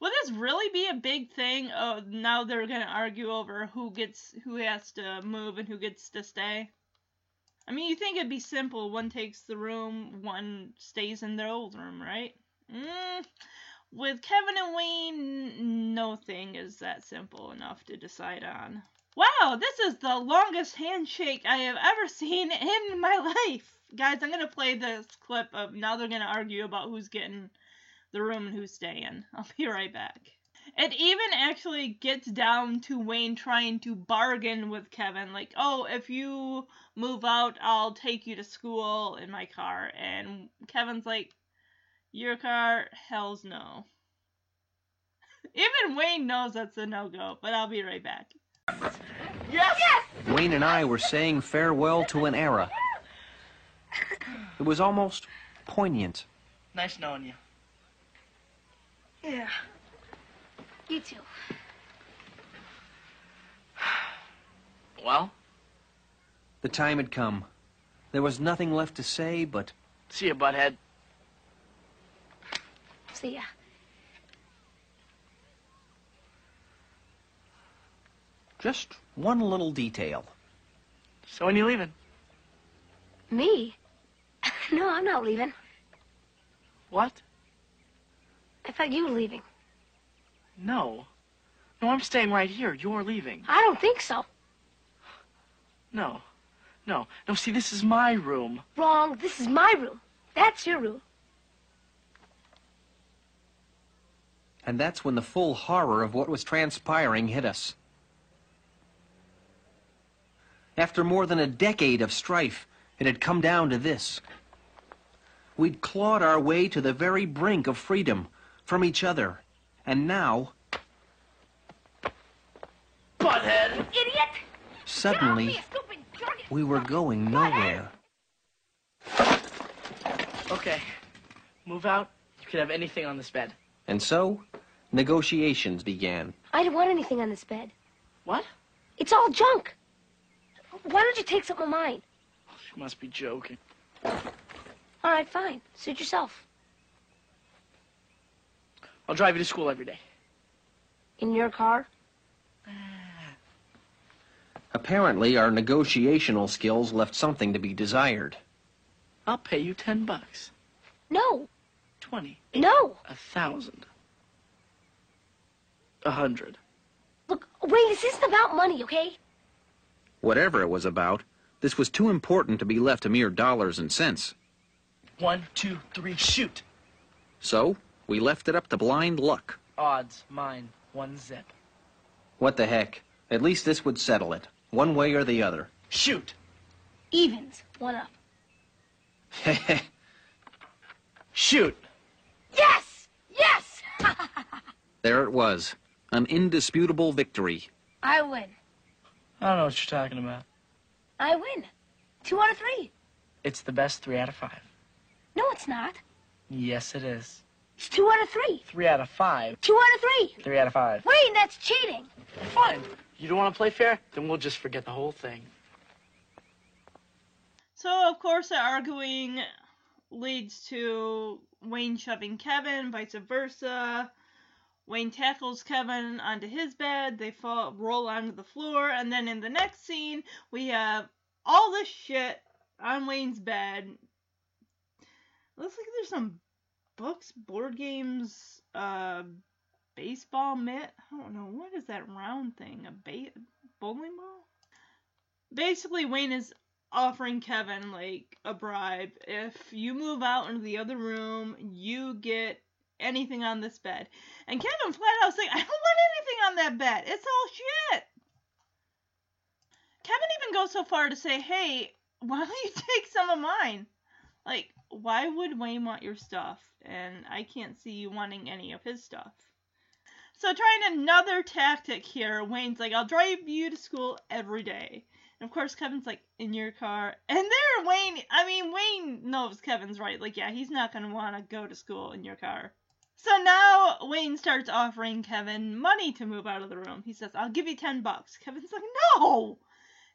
Will this really be a big thing? Oh, now they're gonna argue over who gets who has to move and who gets to stay. I mean, you think it'd be simple. One takes the room, one stays in their old room, right? Mm, with Kevin and Wayne, no thing is that simple enough to decide on. Wow, this is the longest handshake I have ever seen in my life. Guys, I'm gonna play this clip of now they're gonna argue about who's getting the room and who's staying. I'll be right back. It even actually gets down to Wayne trying to bargain with Kevin, like, oh, if you move out, I'll take you to school in my car. And Kevin's like, your car? Hell's no. even Wayne knows that's a no go, but I'll be right back. Yes! Wayne and I were saying farewell to an era. It was almost poignant. Nice knowing you. Yeah. You too. Well, The time had come. There was nothing left to say but see you, butthead. See ya. just one little detail. So when you leaving? Me? no, I'm not leaving. What? I thought you were leaving. No. No, I'm staying right here. You're leaving. I don't think so. No. No. No, see, this is my room. Wrong. This is my room. That's your room. And that's when the full horror of what was transpiring hit us. After more than a decade of strife, it had come down to this. We'd clawed our way to the very brink of freedom from each other. And now, Butthead! Idiot! suddenly, me, you stupid jerk! we were going nowhere. Okay. Move out. You can have anything on this bed. And so, negotiations began. I don't want anything on this bed. What? It's all junk. Why don't you take some of mine? Oh, you must be joking. All right, fine. Suit yourself. I'll drive you to school every day. In your car? Apparently, our negotiational skills left something to be desired. I'll pay you ten bucks. No. Twenty. No. A thousand. A hundred. Look, Wayne, this isn't about money, okay? Whatever it was about, this was too important to be left to mere dollars and cents. One, two, three, shoot. So, we left it up to blind luck. Odds, mine, one zip. What the heck? At least this would settle it, one way or the other. Shoot. Evens. One up. Shoot. Yes! Yes! there it was, an indisputable victory. I win. I don't know what you're talking about. I win. Two out of three. It's the best three out of five. No, it's not. Yes, it is. It's two out of three. Three out of five. Two out of three. Three out of five. Wayne, that's cheating. Fine. You don't want to play fair? Then we'll just forget the whole thing. So, of course, the arguing leads to Wayne shoving Kevin, vice versa. Wayne tackles Kevin onto his bed. They fall, roll onto the floor, and then in the next scene, we have all this shit on Wayne's bed. Looks like there's some books, board games, uh, baseball mitt. I don't know what is that round thing? A ba- bowling ball? Basically, Wayne is offering Kevin like a bribe. If you move out into the other room, you get anything on this bed. And Kevin flat out saying, I don't want anything on that bed. It's all shit. Kevin even goes so far to say, Hey, why don't you take some of mine? Like, why would Wayne want your stuff? And I can't see you wanting any of his stuff. So trying another tactic here, Wayne's like, I'll drive you to school every day. And of course Kevin's like, in your car. And there Wayne I mean Wayne knows Kevin's right. Like, yeah, he's not gonna wanna go to school in your car. So now Wayne starts offering Kevin money to move out of the room. He says, I'll give you ten bucks. Kevin's like, No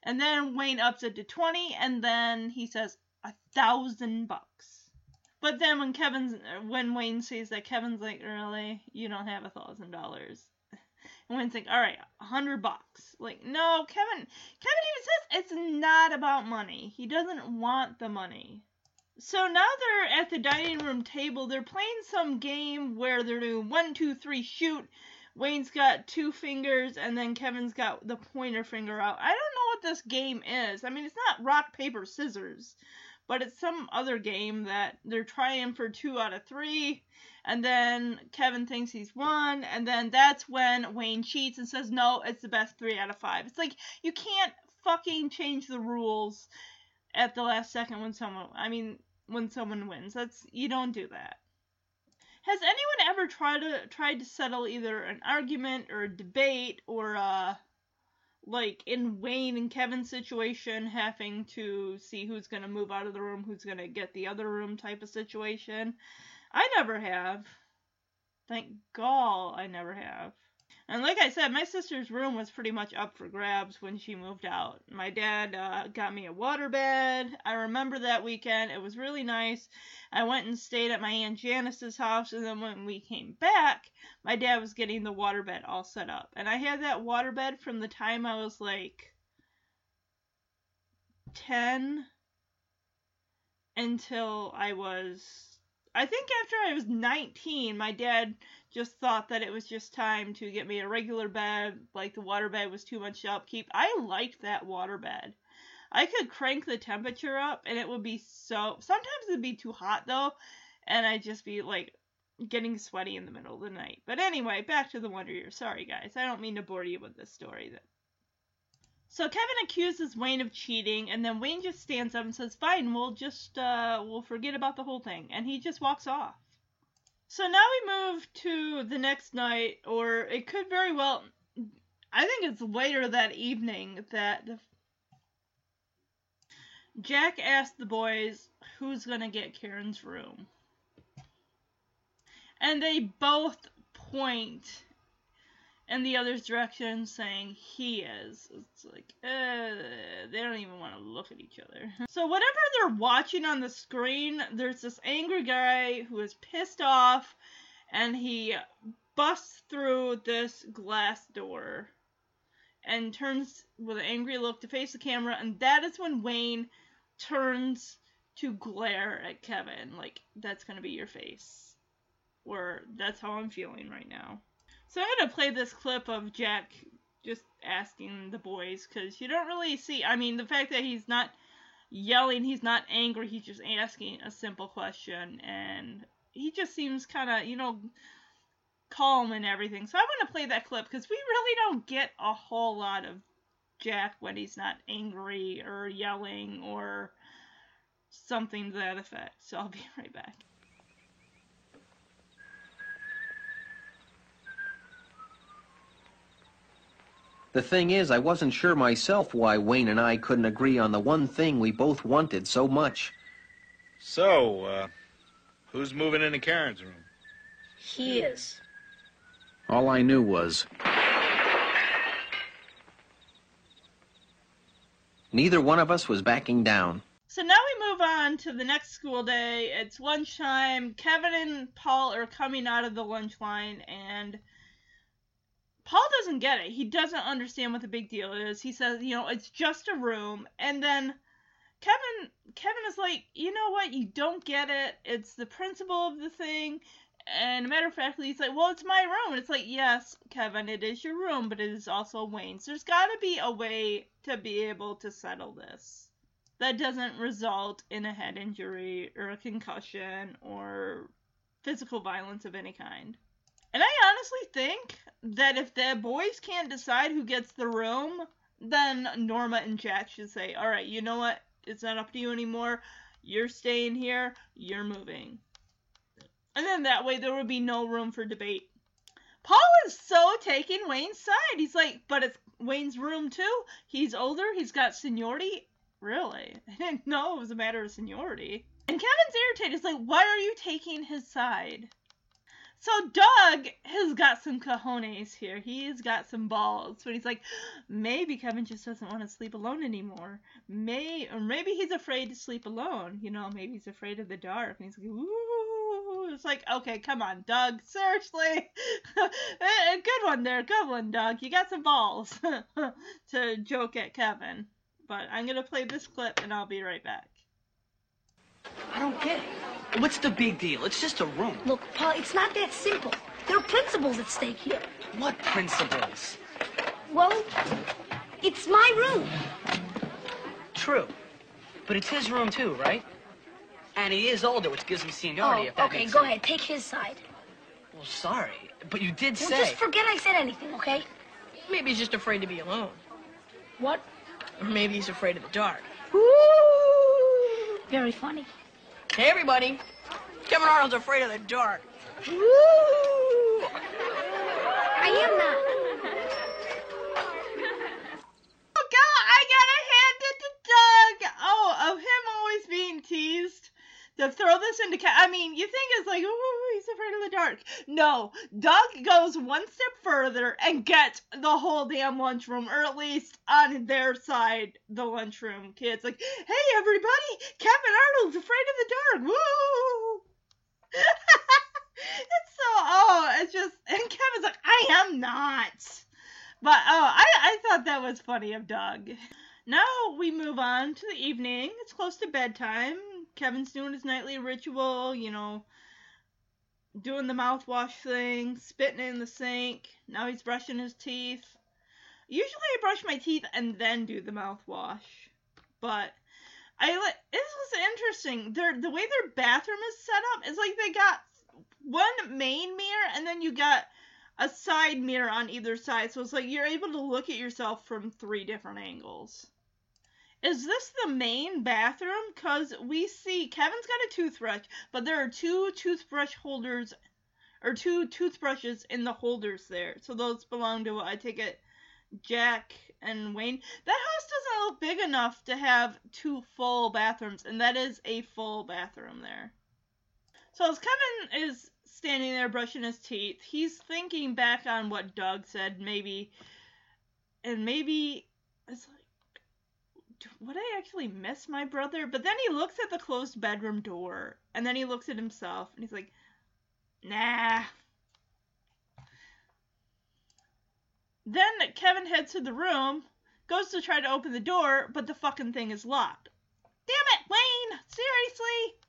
And then Wayne ups it to twenty and then he says a thousand bucks. But then when Kevin's when Wayne says that Kevin's like, really, you don't have a thousand dollars. And Wayne's like, all right, a hundred bucks. Like, no, Kevin. Kevin even says it's not about money. He doesn't want the money. So now they're at the dining room table. They're playing some game where they're doing one, two, three, shoot. Wayne's got two fingers, and then Kevin's got the pointer finger out. I don't know what this game is. I mean, it's not rock, paper, scissors but it's some other game that they're trying for two out of three. And then Kevin thinks he's won, and then that's when Wayne cheats and says, No, it's the best three out of five. It's like you can't fucking change the rules at the last second when someone I mean when someone wins. That's you don't do that. Has anyone ever tried to tried to settle either an argument or a debate or uh like in Wayne and Kevin's situation, having to see who's gonna move out of the room, who's gonna get the other room type of situation. I never have. Thank God I never have. And like I said, my sister's room was pretty much up for grabs when she moved out. My dad uh, got me a waterbed. I remember that weekend. It was really nice. I went and stayed at my Aunt Janice's house, and then when we came back, my dad was getting the waterbed all set up. And I had that waterbed from the time I was like 10 until I was. I think after I was 19, my dad just thought that it was just time to get me a regular bed, like the water bed was too much to upkeep. I liked that water bed. I could crank the temperature up and it would be so sometimes it'd be too hot though, and I'd just be like getting sweaty in the middle of the night. But anyway, back to the Wonder Years. Sorry guys, I don't mean to bore you with this story. That so Kevin accuses Wayne of cheating, and then Wayne just stands up and says, "Fine, we'll just uh, we'll forget about the whole thing," and he just walks off. So now we move to the next night, or it could very well. I think it's later that evening that Jack asked the boys who's gonna get Karen's room. And they both point in the other's direction saying he is. It's like, uh, they don't even want to look at each other. so whatever they're watching on the screen, there's this angry guy who is pissed off and he busts through this glass door and turns with an angry look to face the camera and that is when Wayne turns to glare at Kevin like that's to be your face or that's how I'm feeling right now. So I'm gonna play this clip of Jack just asking the boys because you don't really see. I mean, the fact that he's not yelling, he's not angry, he's just asking a simple question, and he just seems kind of, you know, calm and everything. So I want to play that clip because we really don't get a whole lot of Jack when he's not angry or yelling or something to that effect. So I'll be right back. The thing is, I wasn't sure myself why Wayne and I couldn't agree on the one thing we both wanted so much. So, uh, who's moving into Karen's room? He is. All I knew was neither one of us was backing down. So now we move on to the next school day. It's lunchtime. Kevin and Paul are coming out of the lunch line, and Paul doesn't get it. He doesn't understand what the big deal is. He says, you know, it's just a room, and then Kevin Kevin is like, you know what? You don't get it. It's the principle of the thing. And matter of fact, he's like, well, it's my room. And it's like, yes, Kevin, it is your room, but it is also Wayne's. There's got to be a way to be able to settle this that doesn't result in a head injury or a concussion or physical violence of any kind. And I honestly think that if the boys can't decide who gets the room, then Norma and Jack should say, all right, you know what? It's not up to you anymore. You're staying here. You're moving. And then that way there would be no room for debate. Paul is so taking Wayne's side. He's like, but it's Wayne's room too. He's older. He's got seniority. Really? I didn't know it was a matter of seniority. And Kevin's irritated. He's like, why are you taking his side? So Doug has got some cojones here. He's got some balls. But he's like, maybe Kevin just doesn't want to sleep alone anymore. May or maybe he's afraid to sleep alone. You know, maybe he's afraid of the dark. And he's like, ooh. It's like, okay, come on, Doug. Seriously. Eh, eh, good one there. Good one, Doug. You got some balls to joke at Kevin. But I'm gonna play this clip and I'll be right back. I don't get it. What's the big deal? It's just a room. Look, Paul, it's not that simple. There are principles at stake here. What principles? Well, it's my room. True. But it's his room too, right? And he is older, which gives him seniority, Oh, okay, go sense. ahead. Take his side. Well, sorry, but you did say. Well, say. just forget I said anything, okay? Maybe he's just afraid to be alone. What? Or maybe he's afraid of the dark. Ooh, very funny. Hey, everybody. Kevin Arnold's afraid of the dark. Ooh. I am not. To throw this into. Ca- I mean, you think it's like, ooh, he's afraid of the dark. No, Doug goes one step further and gets the whole damn lunchroom, or at least on their side, the lunchroom kids. Like, hey everybody, Kevin Arnold's afraid of the dark. Woo! it's so oh, it's just and Kevin's like, I am not. But oh, I, I thought that was funny of Doug. Now we move on to the evening. It's close to bedtime. Kevin's doing his nightly ritual, you know, doing the mouthwash thing, spitting in the sink. Now he's brushing his teeth. Usually I brush my teeth and then do the mouthwash. But I li- this was interesting. Their the way their bathroom is set up is like they got one main mirror and then you got a side mirror on either side. So it's like you're able to look at yourself from three different angles. Is this the main bathroom? Because we see Kevin's got a toothbrush, but there are two toothbrush holders, or two toothbrushes in the holders there. So those belong to, I take it, Jack and Wayne. That house doesn't look big enough to have two full bathrooms, and that is a full bathroom there. So as Kevin is standing there brushing his teeth, he's thinking back on what Doug said, maybe, and maybe it's like, would I actually miss my brother? But then he looks at the closed bedroom door, and then he looks at himself, and he's like, nah. Then Kevin heads to the room, goes to try to open the door, but the fucking thing is locked. Damn it, Wayne! Seriously?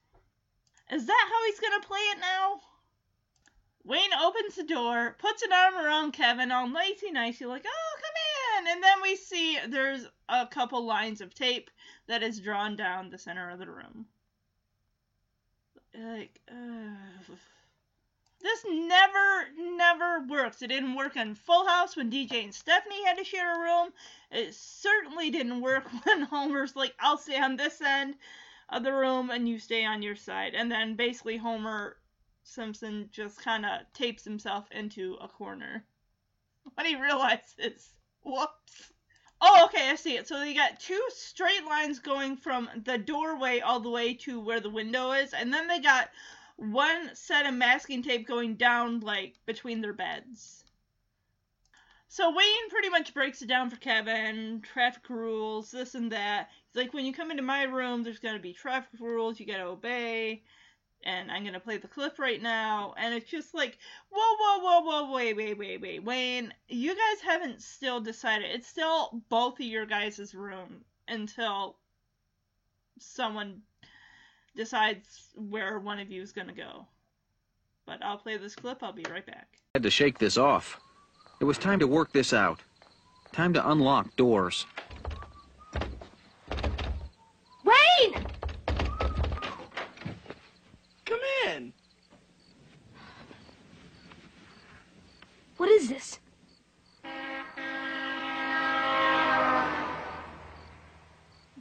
Is that how he's gonna play it now? Wayne opens the door, puts an arm around Kevin, all nicey nicey, like, oh, come in! And then we see there's a couple lines of tape that is drawn down the center of the room. Like, uh, this never, never works. It didn't work on Full House when DJ and Stephanie had to share a room. It certainly didn't work when Homer's like, I'll stay on this end of the room and you stay on your side. And then basically Homer Simpson just kind of tapes himself into a corner when he realizes, whoops, Oh, okay, I see it. So they got two straight lines going from the doorway all the way to where the window is, and then they got one set of masking tape going down like between their beds. So Wayne pretty much breaks it down for Kevin, traffic rules, this and that. He's like, when you come into my room, there's gonna be traffic rules you gotta obey and I'm gonna play the clip right now, and it's just like, whoa, whoa, whoa, whoa, wait, wait, wait, wait, Wayne, you guys haven't still decided. It's still both of your guys' room until someone decides where one of you is gonna go. But I'll play this clip. I'll be right back. had to shake this off. It was time to work this out. Time to unlock doors. Wayne! Come in. What is this?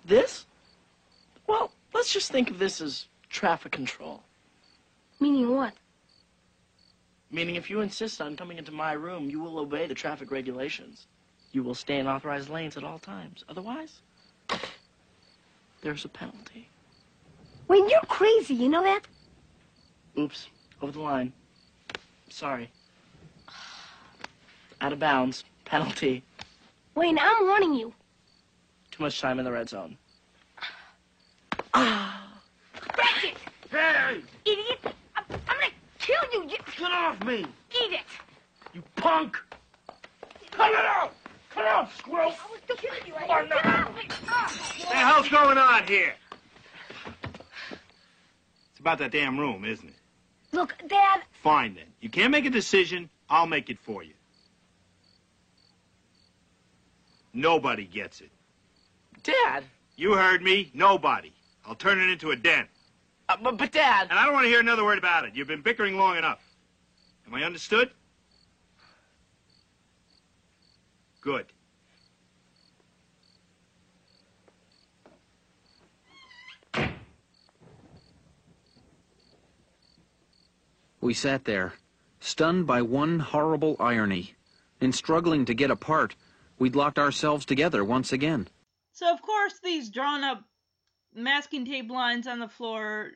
This? Well, let's just think of this as traffic control. Meaning what? Meaning, if you insist on coming into my room, you will obey the traffic regulations. You will stay in authorized lanes at all times. Otherwise, there's a penalty. Wayne, you're crazy, you know that? Oops, over the line. Sorry. Out of bounds. Penalty. Wayne, I'm warning you. Too much time in the red zone. Ah. Break it! Hey! Idiot! I'm, I'm gonna kill you! you Get off me! eat it! You punk! Cut it out! Cut it out, squirrel! I was just killing you right Oh, now. no. Get out of it! Ah. What the hell's going on here? It's about that damn room, isn't it? Look, Dad, Fine then. You can't make a decision. I'll make it for you. Nobody gets it. Dad! You heard me. Nobody. I'll turn it into a den. Uh, but, but, Dad! And I don't want to hear another word about it. You've been bickering long enough. Am I understood? Good. We sat there, stunned by one horrible irony. In struggling to get apart, we'd locked ourselves together once again. So of course these drawn up masking tape lines on the floor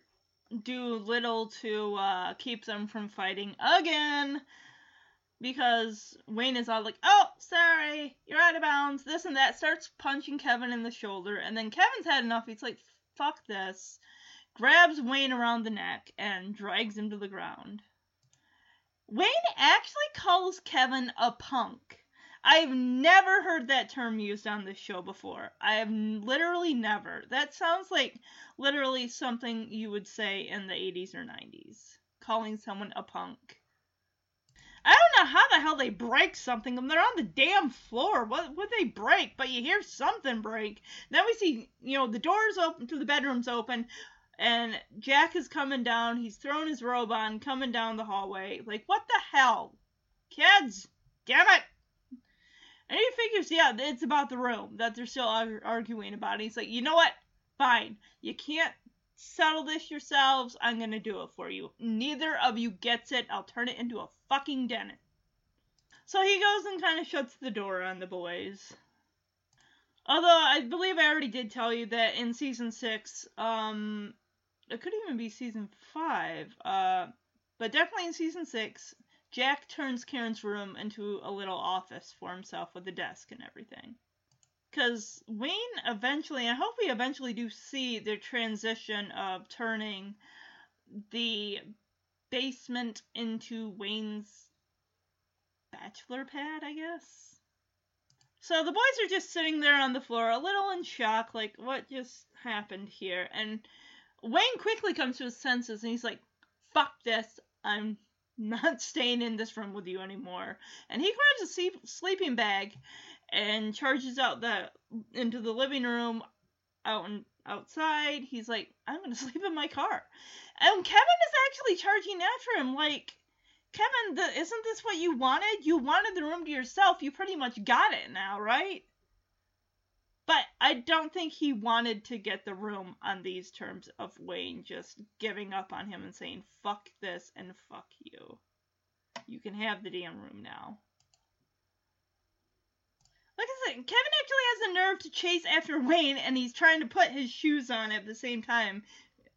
do little to uh, keep them from fighting again because Wayne is all like, "Oh, sorry, you're out of bounds." This and that starts punching Kevin in the shoulder, and then Kevin's had enough. He's like, "Fuck this!" Grabs Wayne around the neck and drags him to the ground. Wayne actually calls Kevin a punk. I've never heard that term used on this show before. I have literally never. That sounds like literally something you would say in the 80s or 90s. Calling someone a punk. I don't know how the hell they break something. They're on the damn floor. What would they break? But you hear something break. Then we see, you know, the doors open to the bedrooms open, and Jack is coming down. He's throwing his robe on, coming down the hallway. Like, what the hell? Kids, damn it! And he figures, yeah, it's about the room that they're still ar- arguing about. He's like, you know what? Fine. You can't settle this yourselves. I'm gonna do it for you. Neither of you gets it. I'll turn it into a fucking den. So he goes and kind of shuts the door on the boys. Although I believe I already did tell you that in season six, um, it could even be season five, uh, but definitely in season six, Jack turns Karen's room into a little office for himself with a desk and everything. Because Wayne eventually, I hope we eventually do see the transition of turning the basement into Wayne's bachelor pad, I guess. So the boys are just sitting there on the floor, a little in shock, like, what just happened here? And Wayne quickly comes to his senses and he's like, fuck this, I'm not staying in this room with you anymore. And he grabs a sleep- sleeping bag and charges out the into the living room out and outside. He's like, I'm gonna sleep in my car. And Kevin is actually charging after him, like, Kevin, the, isn't this what you wanted? You wanted the room to yourself. You pretty much got it now, right? But I don't think he wanted to get the room on these terms of Wayne just giving up on him and saying, fuck this and fuck you. You can have the damn room now. Like I said, Kevin actually has the nerve to chase after Wayne, and he's trying to put his shoes on at the same time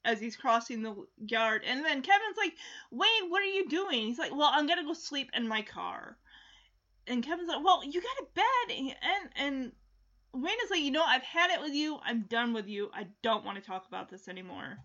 as he's crossing the yard. And then Kevin's like, Wayne, what are you doing? He's like, Well, I'm gonna go sleep in my car. And Kevin's like, Well, you got a bed, and and Wayne is like, You know, I've had it with you. I'm done with you. I don't want to talk about this anymore.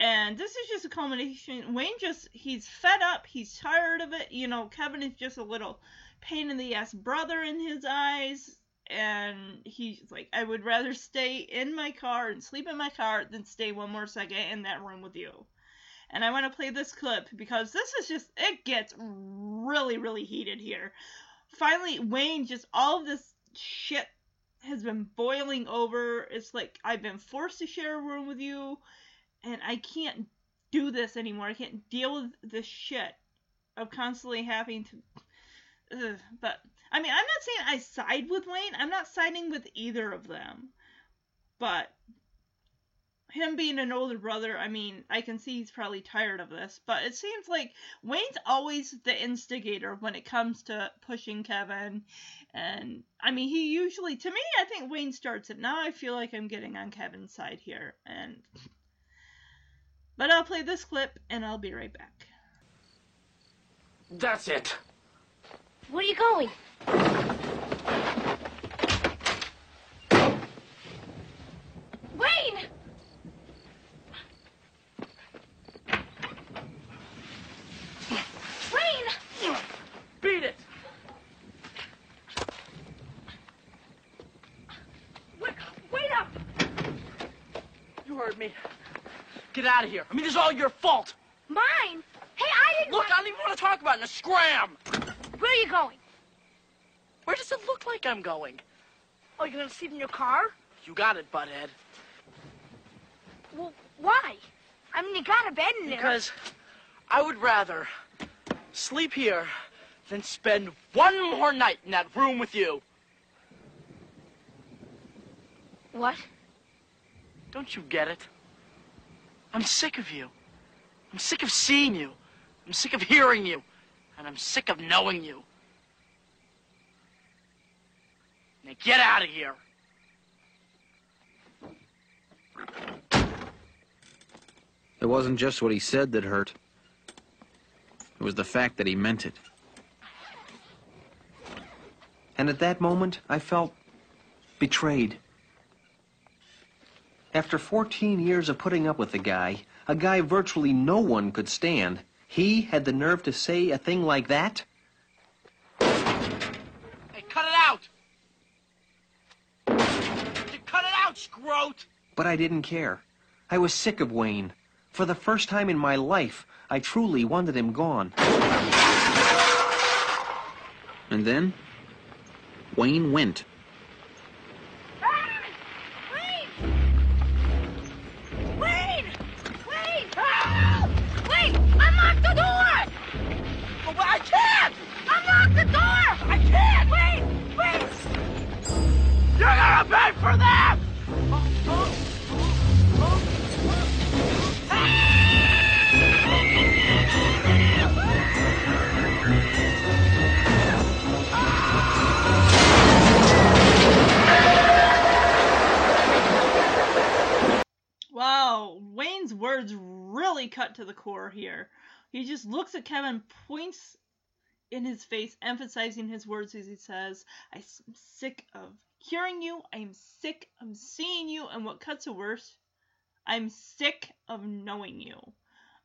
And this is just a culmination. Wayne just, he's fed up. He's tired of it. You know, Kevin is just a little pain in the ass brother in his eyes. And he's like, I would rather stay in my car and sleep in my car than stay one more second in that room with you. And I want to play this clip because this is just, it gets really, really heated here. Finally, Wayne just, all of this shit has been boiling over. It's like, I've been forced to share a room with you and I can't do this anymore. I can't deal with this shit of constantly having to. Ugh. But I mean, I'm not saying I side with Wayne. I'm not siding with either of them. But him being an older brother, I mean, I can see he's probably tired of this. But it seems like Wayne's always the instigator when it comes to pushing Kevin. And I mean, he usually, to me, I think Wayne starts it. Now I feel like I'm getting on Kevin's side here. And but I'll play this clip and I'll be right back. That's it. Where are you going? Wayne! Wayne! Beat it! Wait, wait up! You heard me. Get out of here. I mean, this is all your fault. Mine? Hey, I didn't. Look, I don't even want to talk about it. Now scram! Where are you going? Where does it look like I'm going? Oh, you're gonna sleep in your car? You got it, butthead. Well, why? I mean, you got a bed in there. Because I would rather sleep here than spend one more night in that room with you. What? Don't you get it? I'm sick of you. I'm sick of seeing you. I'm sick of hearing you. And I'm sick of knowing you. Now get out of here. It wasn't just what he said that hurt. It was the fact that he meant it. And at that moment, I felt betrayed. After 14 years of putting up with the guy, a guy virtually no one could stand, he had the nerve to say a thing like that? Hey, cut it out! You cut it out, scrote! But I didn't care. I was sick of Wayne. For the first time in my life, I truly wanted him gone. And then, Wayne went. You're pay for that! Wow, Wayne's words really cut to the core here. He just looks at Kevin, points in his face, emphasizing his words as he says, I'm sick of hearing you, I'm sick of seeing you, and what cuts the worst, I'm sick of knowing you.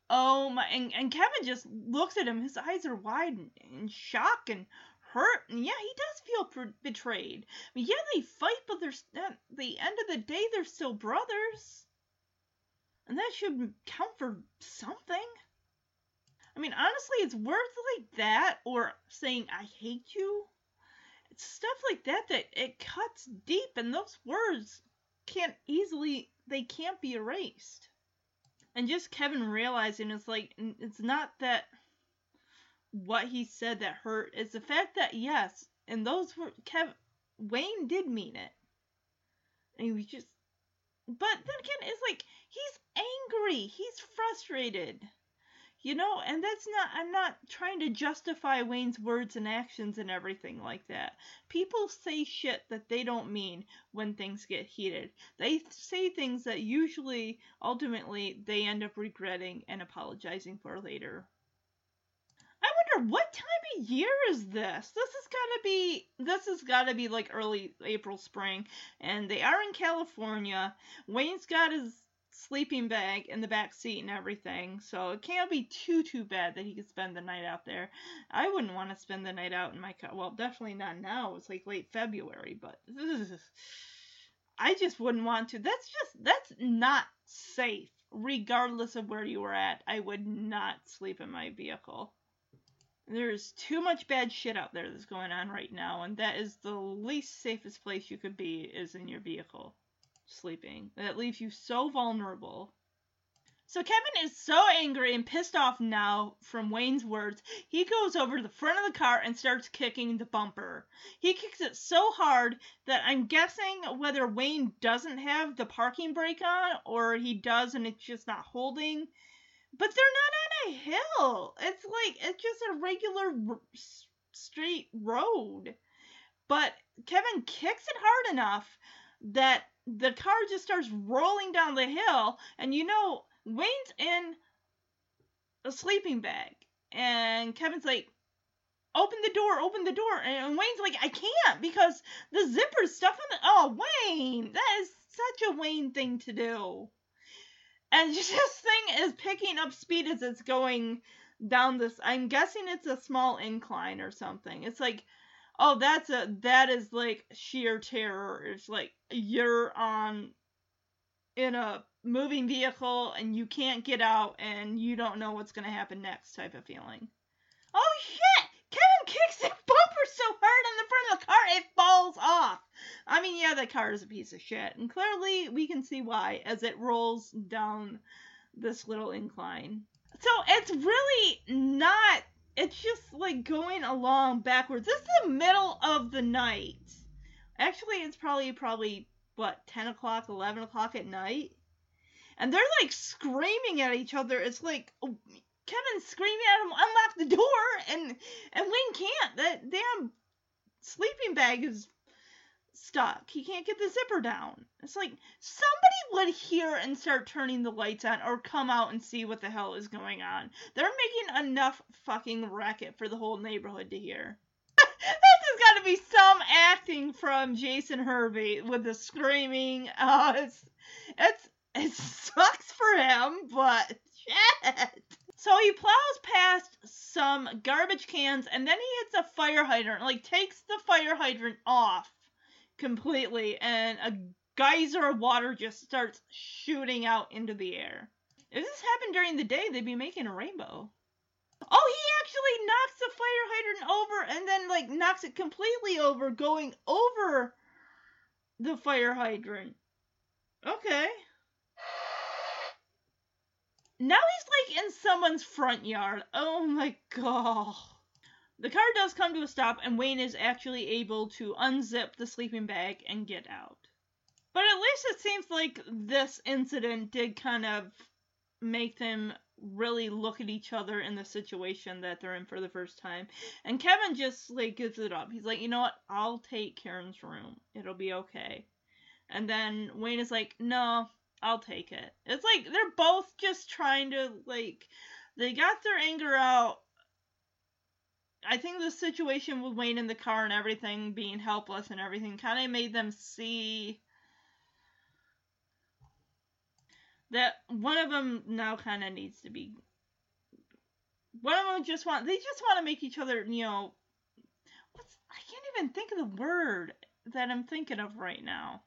Oh my, and, and Kevin just looks at him, his eyes are wide in, in shock and hurt, and yeah, he does feel betrayed. I mean, yeah, they fight, but there's at the end of the day, they're still brothers. And that should count for something. I mean, honestly, it's words like that or saying I hate you. Stuff like that that it cuts deep and those words can't easily they can't be erased. And just Kevin realizing it's like it's not that what he said that hurt, it's the fact that yes, and those were kevin Wayne did mean it. And he was just but then again, it's like he's angry. He's frustrated. You know, and that's not, I'm not trying to justify Wayne's words and actions and everything like that. People say shit that they don't mean when things get heated. They say things that usually, ultimately, they end up regretting and apologizing for later. I wonder what time of year is this? This has gotta be, this has gotta be like early April, spring, and they are in California. Wayne's got his sleeping bag in the back seat and everything. So it can't be too too bad that he could spend the night out there. I wouldn't want to spend the night out in my car. Well, definitely not now. It's like late February, but I just wouldn't want to. That's just that's not safe. Regardless of where you were at, I would not sleep in my vehicle. There's too much bad shit out there that's going on right now, and that is the least safest place you could be is in your vehicle sleeping. That leaves you so vulnerable. So Kevin is so angry and pissed off now from Wayne's words, he goes over to the front of the car and starts kicking the bumper. He kicks it so hard that I'm guessing whether Wayne doesn't have the parking brake on or he does and it's just not holding. But they're not on a hill. It's like it's just a regular r- straight road. But Kevin kicks it hard enough that the car just starts rolling down the hill, and you know, Wayne's in a sleeping bag. And Kevin's like, open the door, open the door. And Wayne's like, I can't because the zipper's stuck on the. Oh, Wayne! That is such a Wayne thing to do. And this thing is picking up speed as it's going down this. I'm guessing it's a small incline or something. It's like oh that's a that is like sheer terror. It's like you're on in a moving vehicle and you can't get out and you don't know what's going to happen next type of feeling. Oh shit! Kevin kicks the bumper so hard on the front of the car it falls off. I mean yeah the car is a piece of shit. And clearly we can see why as it rolls down this little incline. So it's really not it's just like going along backwards. This is the middle of the night. Actually, it's probably probably what ten o'clock, eleven o'clock at night, and they're like screaming at each other. It's like oh, Kevin screaming at him, unlock the door, and and Wayne can't. That damn sleeping bag is stuck. He can't get the zipper down. It's like somebody would hear and start turning the lights on or come out and see what the hell is going on. They're making enough fucking racket for the whole neighborhood to hear. this has got to be some acting from Jason Hervey with the screaming. Uh, it's, it's, it sucks for him, but shit. So he plows past some garbage cans and then he hits a fire hydrant, like takes the fire hydrant off completely, and a geyser of water just starts shooting out into the air. If this happened during the day, they'd be making a rainbow. Oh, he actually knocks the fire hydrant over and then like knocks it completely over, going over the fire hydrant. Okay. Now he's like in someone's front yard. Oh my god. The car does come to a stop, and Wayne is actually able to unzip the sleeping bag and get out. But at least it seems like this incident did kind of make them really look at each other in the situation that they're in for the first time. And Kevin just like gives it up. He's like, you know what? I'll take Karen's room. It'll be okay. And then Wayne is like, no, I'll take it. It's like they're both just trying to like they got their anger out I think the situation with Wayne in the car and everything being helpless and everything kind of made them see that one of them now kind of needs to be one of them just want they just want to make each other you know what's I can't even think of the word that I'm thinking of right now.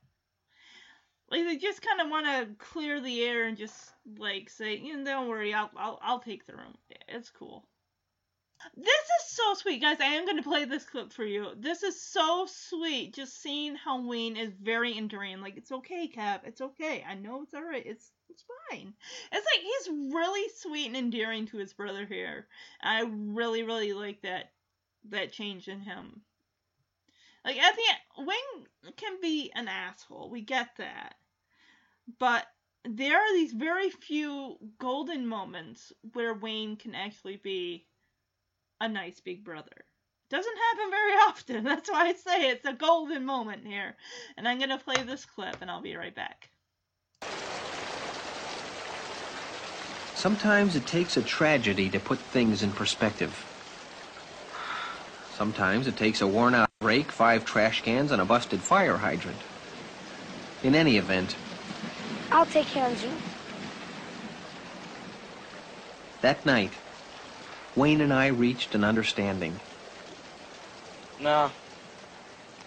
Like they just kind of want to clear the air and just like say you know don't worry I'll I'll, I'll take the room. It's cool this is so sweet, guys. I am going to play this clip for you. This is so sweet. Just seeing how Wayne is very enduring. Like, it's okay, Cap. It's okay. I know it's alright. It's it's fine. It's like he's really sweet and endearing to his brother here. I really, really like that that change in him. Like at the end, Wayne can be an asshole. We get that. But there are these very few golden moments where Wayne can actually be a nice big brother. Doesn't happen very often. That's why I say it's a golden moment here. And I'm going to play this clip and I'll be right back. Sometimes it takes a tragedy to put things in perspective. Sometimes it takes a worn out rake, five trash cans, and a busted fire hydrant. In any event, I'll take care of you. that night, Wayne and I reached an understanding. No.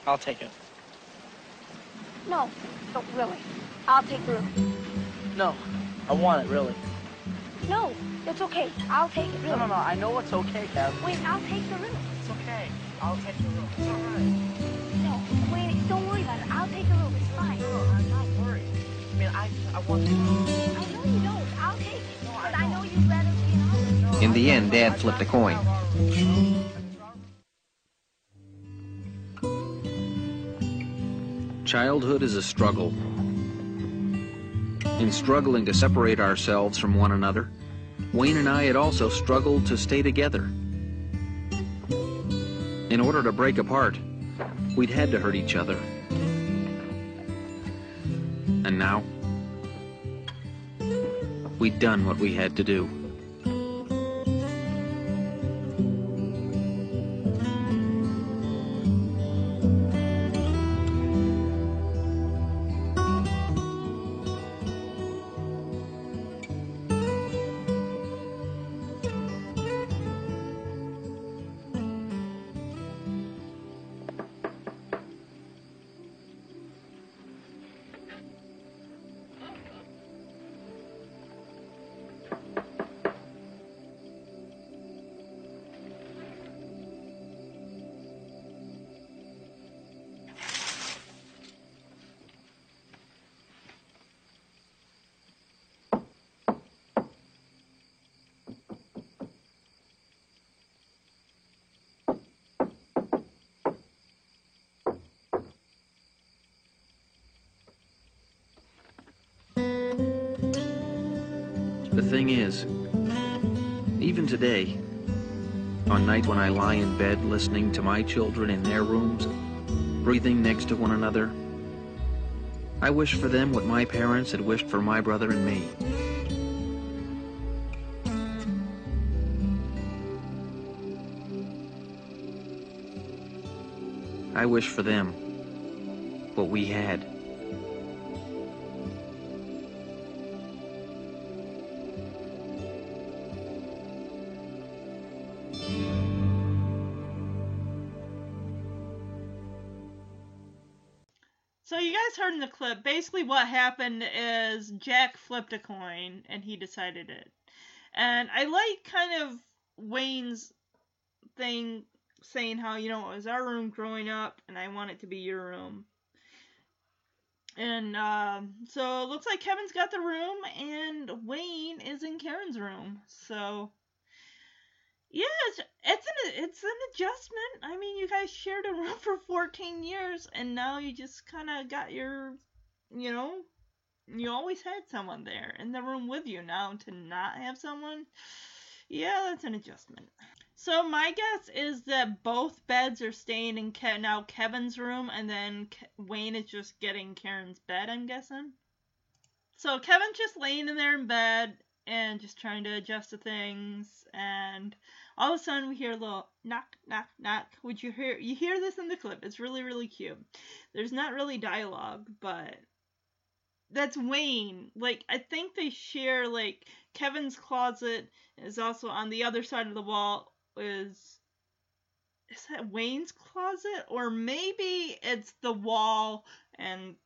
I'll take it. No, no, really. I'll take the room. No. I want it, really. No, it's okay. I'll take it, really. No, no, no. I know it's okay, Kev. Wait, I'll take the room. It's okay. I'll take the room. It's all right. No, wait, don't worry about it. I'll take the room. It's fine. No, I'm not worried. I mean, I, I want the room. I know you don't. In the end, Dad flipped a coin. Childhood is a struggle. In struggling to separate ourselves from one another, Wayne and I had also struggled to stay together. In order to break apart, we'd had to hurt each other. And now, we'd done what we had to do. Today, on nights when I lie in bed listening to my children in their rooms, breathing next to one another, I wish for them what my parents had wished for my brother and me. I wish for them what we had. Clip, basically what happened is Jack flipped a coin and he decided it. And I like kind of Wayne's thing saying how, you know, it was our room growing up and I want it to be your room. And um, so it looks like Kevin's got the room and Wayne is in Karen's room. So yeah, it's it's an it's an adjustment. I mean, you guys shared a room for 14 years, and now you just kind of got your, you know, you always had someone there in the room with you. Now to not have someone, yeah, that's an adjustment. So my guess is that both beds are staying in Ke- now Kevin's room, and then Ke- Wayne is just getting Karen's bed. I'm guessing. So Kevin's just laying in there in bed and just trying to adjust to things, and all of a sudden we hear a little knock, knock, knock. Would you hear? You hear this in the clip? It's really, really cute. There's not really dialogue, but that's Wayne. Like I think they share like Kevin's closet is also on the other side of the wall. Is is that Wayne's closet or maybe it's the wall and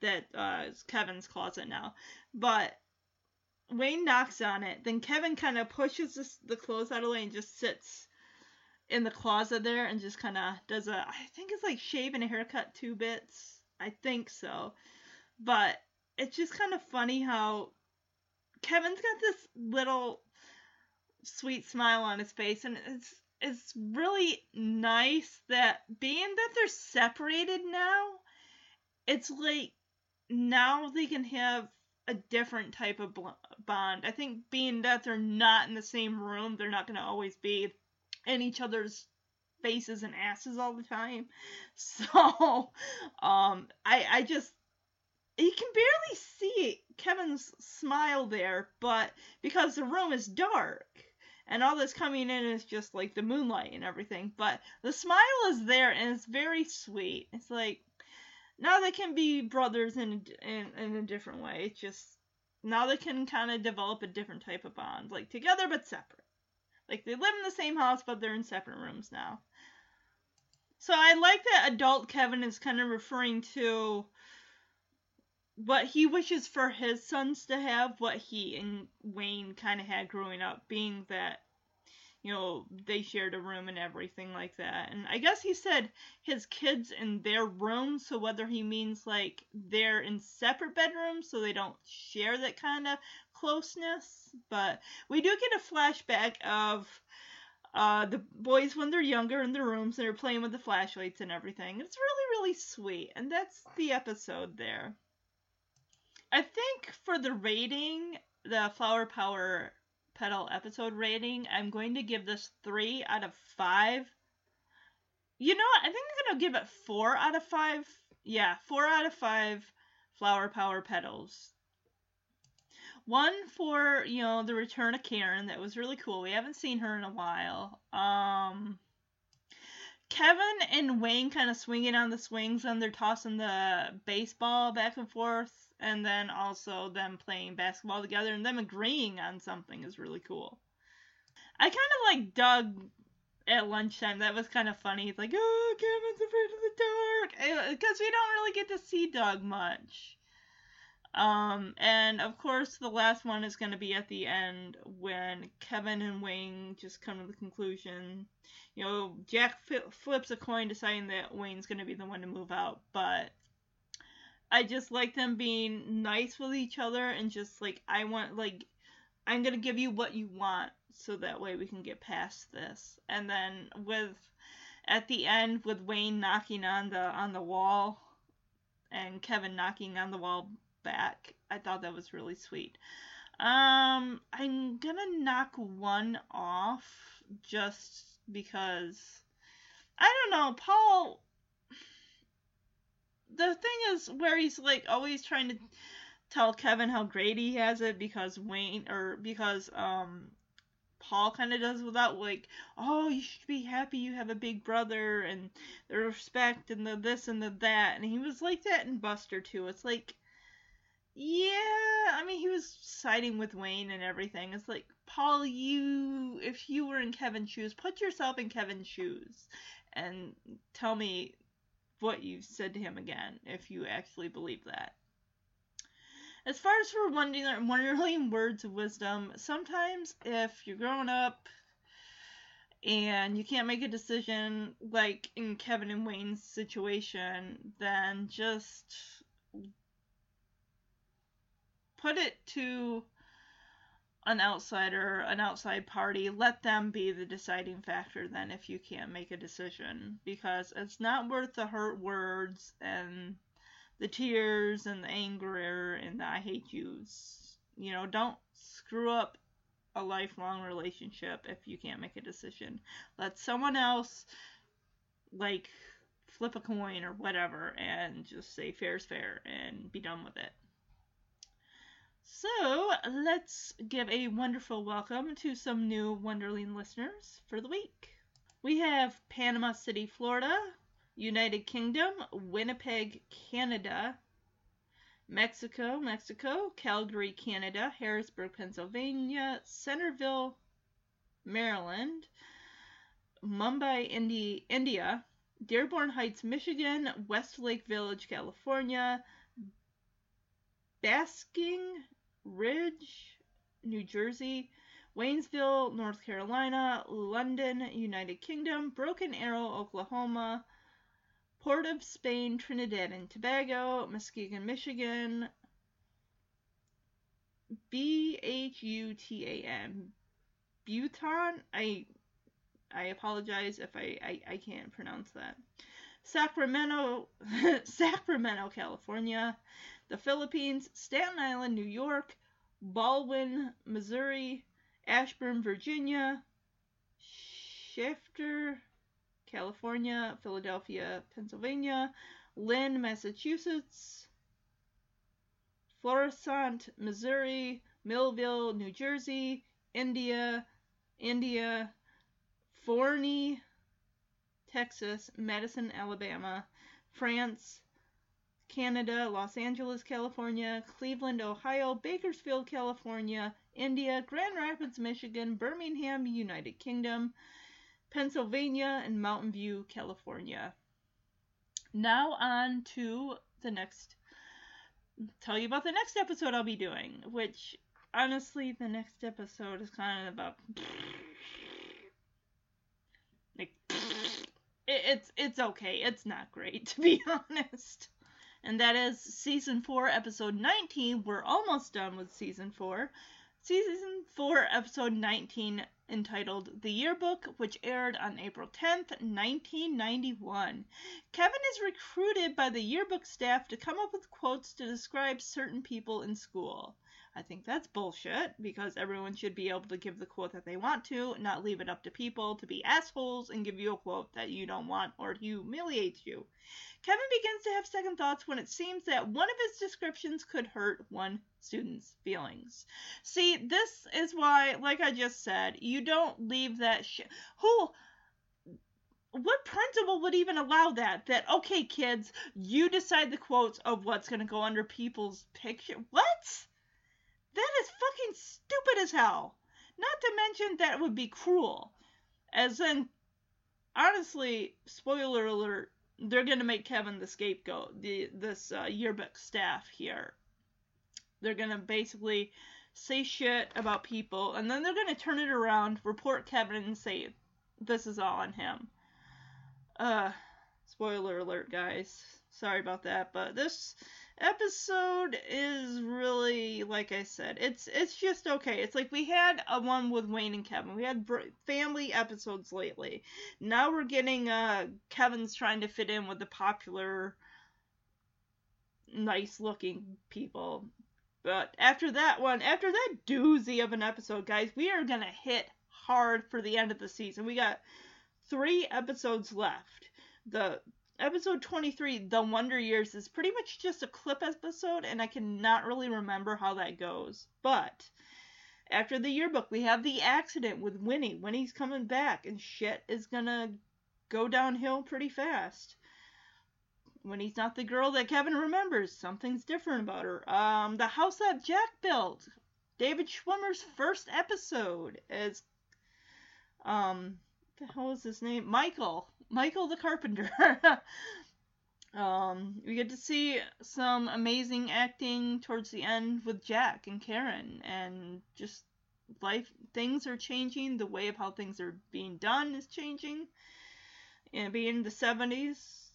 that uh, is Kevin's closet now, but Wayne knocks on it. Then Kevin kind of pushes this, the clothes out of the way and just sits in the closet there and just kind of does a, I think it's like shave and a haircut two bits. I think so. But it's just kind of funny how Kevin's got this little sweet smile on his face and it's it's really nice that being that they're separated now, it's like now they can have a different type of bond. I think being that they're not in the same room, they're not going to always be in each other's faces and asses all the time. So, um, I I just you can barely see Kevin's smile there, but because the room is dark and all that's coming in is just like the moonlight and everything, but the smile is there and it's very sweet. It's like now they can be brothers in in, in a different way. It's just now they can kind of develop a different type of bond, like together but separate. Like they live in the same house, but they're in separate rooms now. So I like that adult Kevin is kind of referring to what he wishes for his sons to have, what he and Wayne kind of had growing up, being that, you know, they shared a room and everything like that. And I guess he said his kids in their room, so whether he means like they're in separate bedrooms so they don't share that kind of closeness. But we do get a flashback of uh, the boys when they're younger in their rooms and they're playing with the flashlights and everything. It's really, really sweet. And that's the episode there. I think for the rating, the Flower Power Pedal episode rating, I'm going to give this 3 out of 5. You know what? I think I'm going to give it 4 out of 5. Yeah, 4 out of 5 Flower Power Pedals. One for, you know, the return of Karen. That was really cool. We haven't seen her in a while. Um, Kevin and Wayne kind of swinging on the swings and they're tossing the baseball back and forth. And then also them playing basketball together and them agreeing on something is really cool. I kind of like Doug at lunchtime. That was kind of funny. He's like, oh, Kevin's afraid of the dark. Because we don't really get to see Doug much. Um, and of course, the last one is going to be at the end when Kevin and Wayne just come to the conclusion. You know, Jack flips a coin deciding that Wayne's going to be the one to move out, but I just like them being nice with each other and just like, I want, like, I'm to give you what you want so that way we can get past this. And then with, at the end, with Wayne knocking on the, on the wall and Kevin knocking on the wall back. I thought that was really sweet. Um, I'm gonna knock one off just because I don't know, Paul. The thing is, where he's like always trying to tell Kevin how great he has it because Wayne or because um Paul kind of does without like, oh, you should be happy you have a big brother and the respect and the this and the that, and he was like that in Buster too. It's like yeah, I mean, he was siding with Wayne and everything. It's like, Paul, you, if you were in Kevin's shoes, put yourself in Kevin's shoes and tell me what you said to him again, if you actually believe that. As far as for wondering words of wisdom, sometimes if you're growing up and you can't make a decision, like in Kevin and Wayne's situation, then just put it to an outsider, an outside party, let them be the deciding factor then if you can't make a decision because it's not worth the hurt words and the tears and the anger and the I hate yous. You know, don't screw up a lifelong relationship if you can't make a decision. Let someone else like flip a coin or whatever and just say fair's fair and be done with it. So let's give a wonderful welcome to some new Wonderling listeners for the week. We have Panama City, Florida, United Kingdom, Winnipeg, Canada, Mexico, Mexico, Calgary, Canada, Harrisburg, Pennsylvania, Centerville, Maryland, Mumbai, Indi- India, Dearborn Heights, Michigan, Westlake Village, California, Basking, Ridge, New Jersey, Waynesville, North Carolina, London, United Kingdom, Broken Arrow, Oklahoma, Port of Spain, Trinidad and Tobago, Muskegon, Michigan, B H U T A N, Bhutan. I I apologize if I, I, I can't pronounce that. Sacramento, Sacramento, California, the Philippines, Staten Island, New York, Baldwin, Missouri, Ashburn, Virginia, Shafter, California, Philadelphia, Pennsylvania, Lynn, Massachusetts, Florissant, Missouri, Millville, New Jersey, India, India, Forney, Texas, Madison, Alabama, France, Canada, Los Angeles, California, Cleveland, Ohio, Bakersfield, California, India, Grand Rapids, Michigan, Birmingham, United Kingdom, Pennsylvania, and Mountain View, California. Now on to the next tell you about the next episode I'll be doing, which honestly the next episode is kind of about like it's it's okay. It's not great to be honest. And that is season 4 episode 19. We're almost done with season 4. Season 4 episode 19 entitled The Yearbook, which aired on April 10th, 1991. Kevin is recruited by the yearbook staff to come up with quotes to describe certain people in school. I think that's bullshit because everyone should be able to give the quote that they want to, not leave it up to people to be assholes and give you a quote that you don't want or humiliates you. Kevin begins to have second thoughts when it seems that one of his descriptions could hurt one student's feelings. See, this is why, like I just said, you don't leave that shit. Who what principal would even allow that? That okay, kids, you decide the quotes of what's gonna go under people's picture. What? That is fucking stupid as hell. Not to mention that would be cruel. As in, honestly, spoiler alert, they're gonna make Kevin the scapegoat. The this uh, yearbook staff here. They're gonna basically say shit about people, and then they're gonna turn it around, report Kevin, and say this is all on him. Uh, spoiler alert, guys. Sorry about that, but this episode is really like I said, it's it's just okay. It's like we had a one with Wayne and Kevin. We had br- family episodes lately. Now we're getting uh Kevin's trying to fit in with the popular nice looking people. But after that one, after that doozy of an episode, guys, we are going to hit hard for the end of the season. We got 3 episodes left. The episode 23, The Wonder Years, is pretty much just a clip episode, and I cannot really remember how that goes. But after the yearbook, we have the accident with Winnie. Winnie's coming back, and shit is gonna go downhill pretty fast. Winnie's not the girl that Kevin remembers. Something's different about her. Um, the house that Jack built. David Schwimmer's first episode as um the hell is his name? Michael. Michael the Carpenter. um, we get to see some amazing acting towards the end with Jack and Karen, and just life things are changing. The way of how things are being done is changing. And being in the 70s,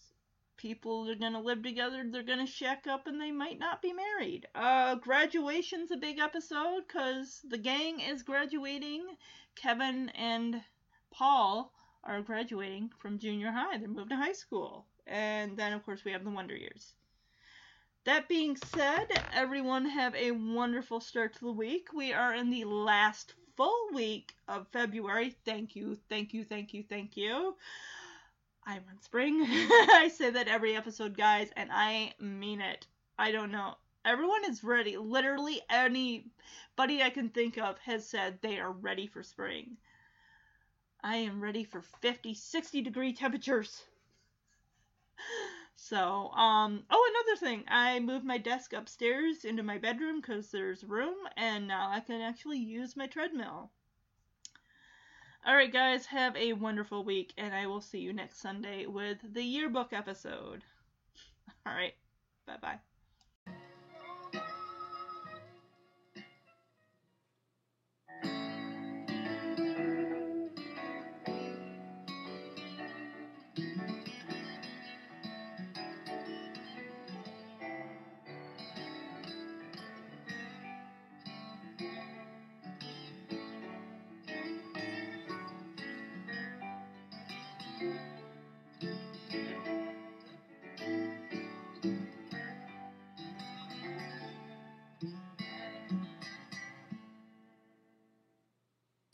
people are gonna live together. They're gonna shack up, and they might not be married. Uh, graduation's a big episode because the gang is graduating. Kevin and Paul are graduating from junior high. They're moving to high school. And then, of course, we have the Wonder Years. That being said, everyone have a wonderful start to the week. We are in the last full week of February. Thank you, thank you, thank you, thank you. I want spring. I say that every episode, guys, and I mean it. I don't know. Everyone is ready. Literally anybody I can think of has said they are ready for spring. I am ready for 50, 60 degree temperatures. So, um, oh, another thing, I moved my desk upstairs into my bedroom because there's room, and now I can actually use my treadmill. Alright, guys, have a wonderful week, and I will see you next Sunday with the yearbook episode. Alright, bye bye.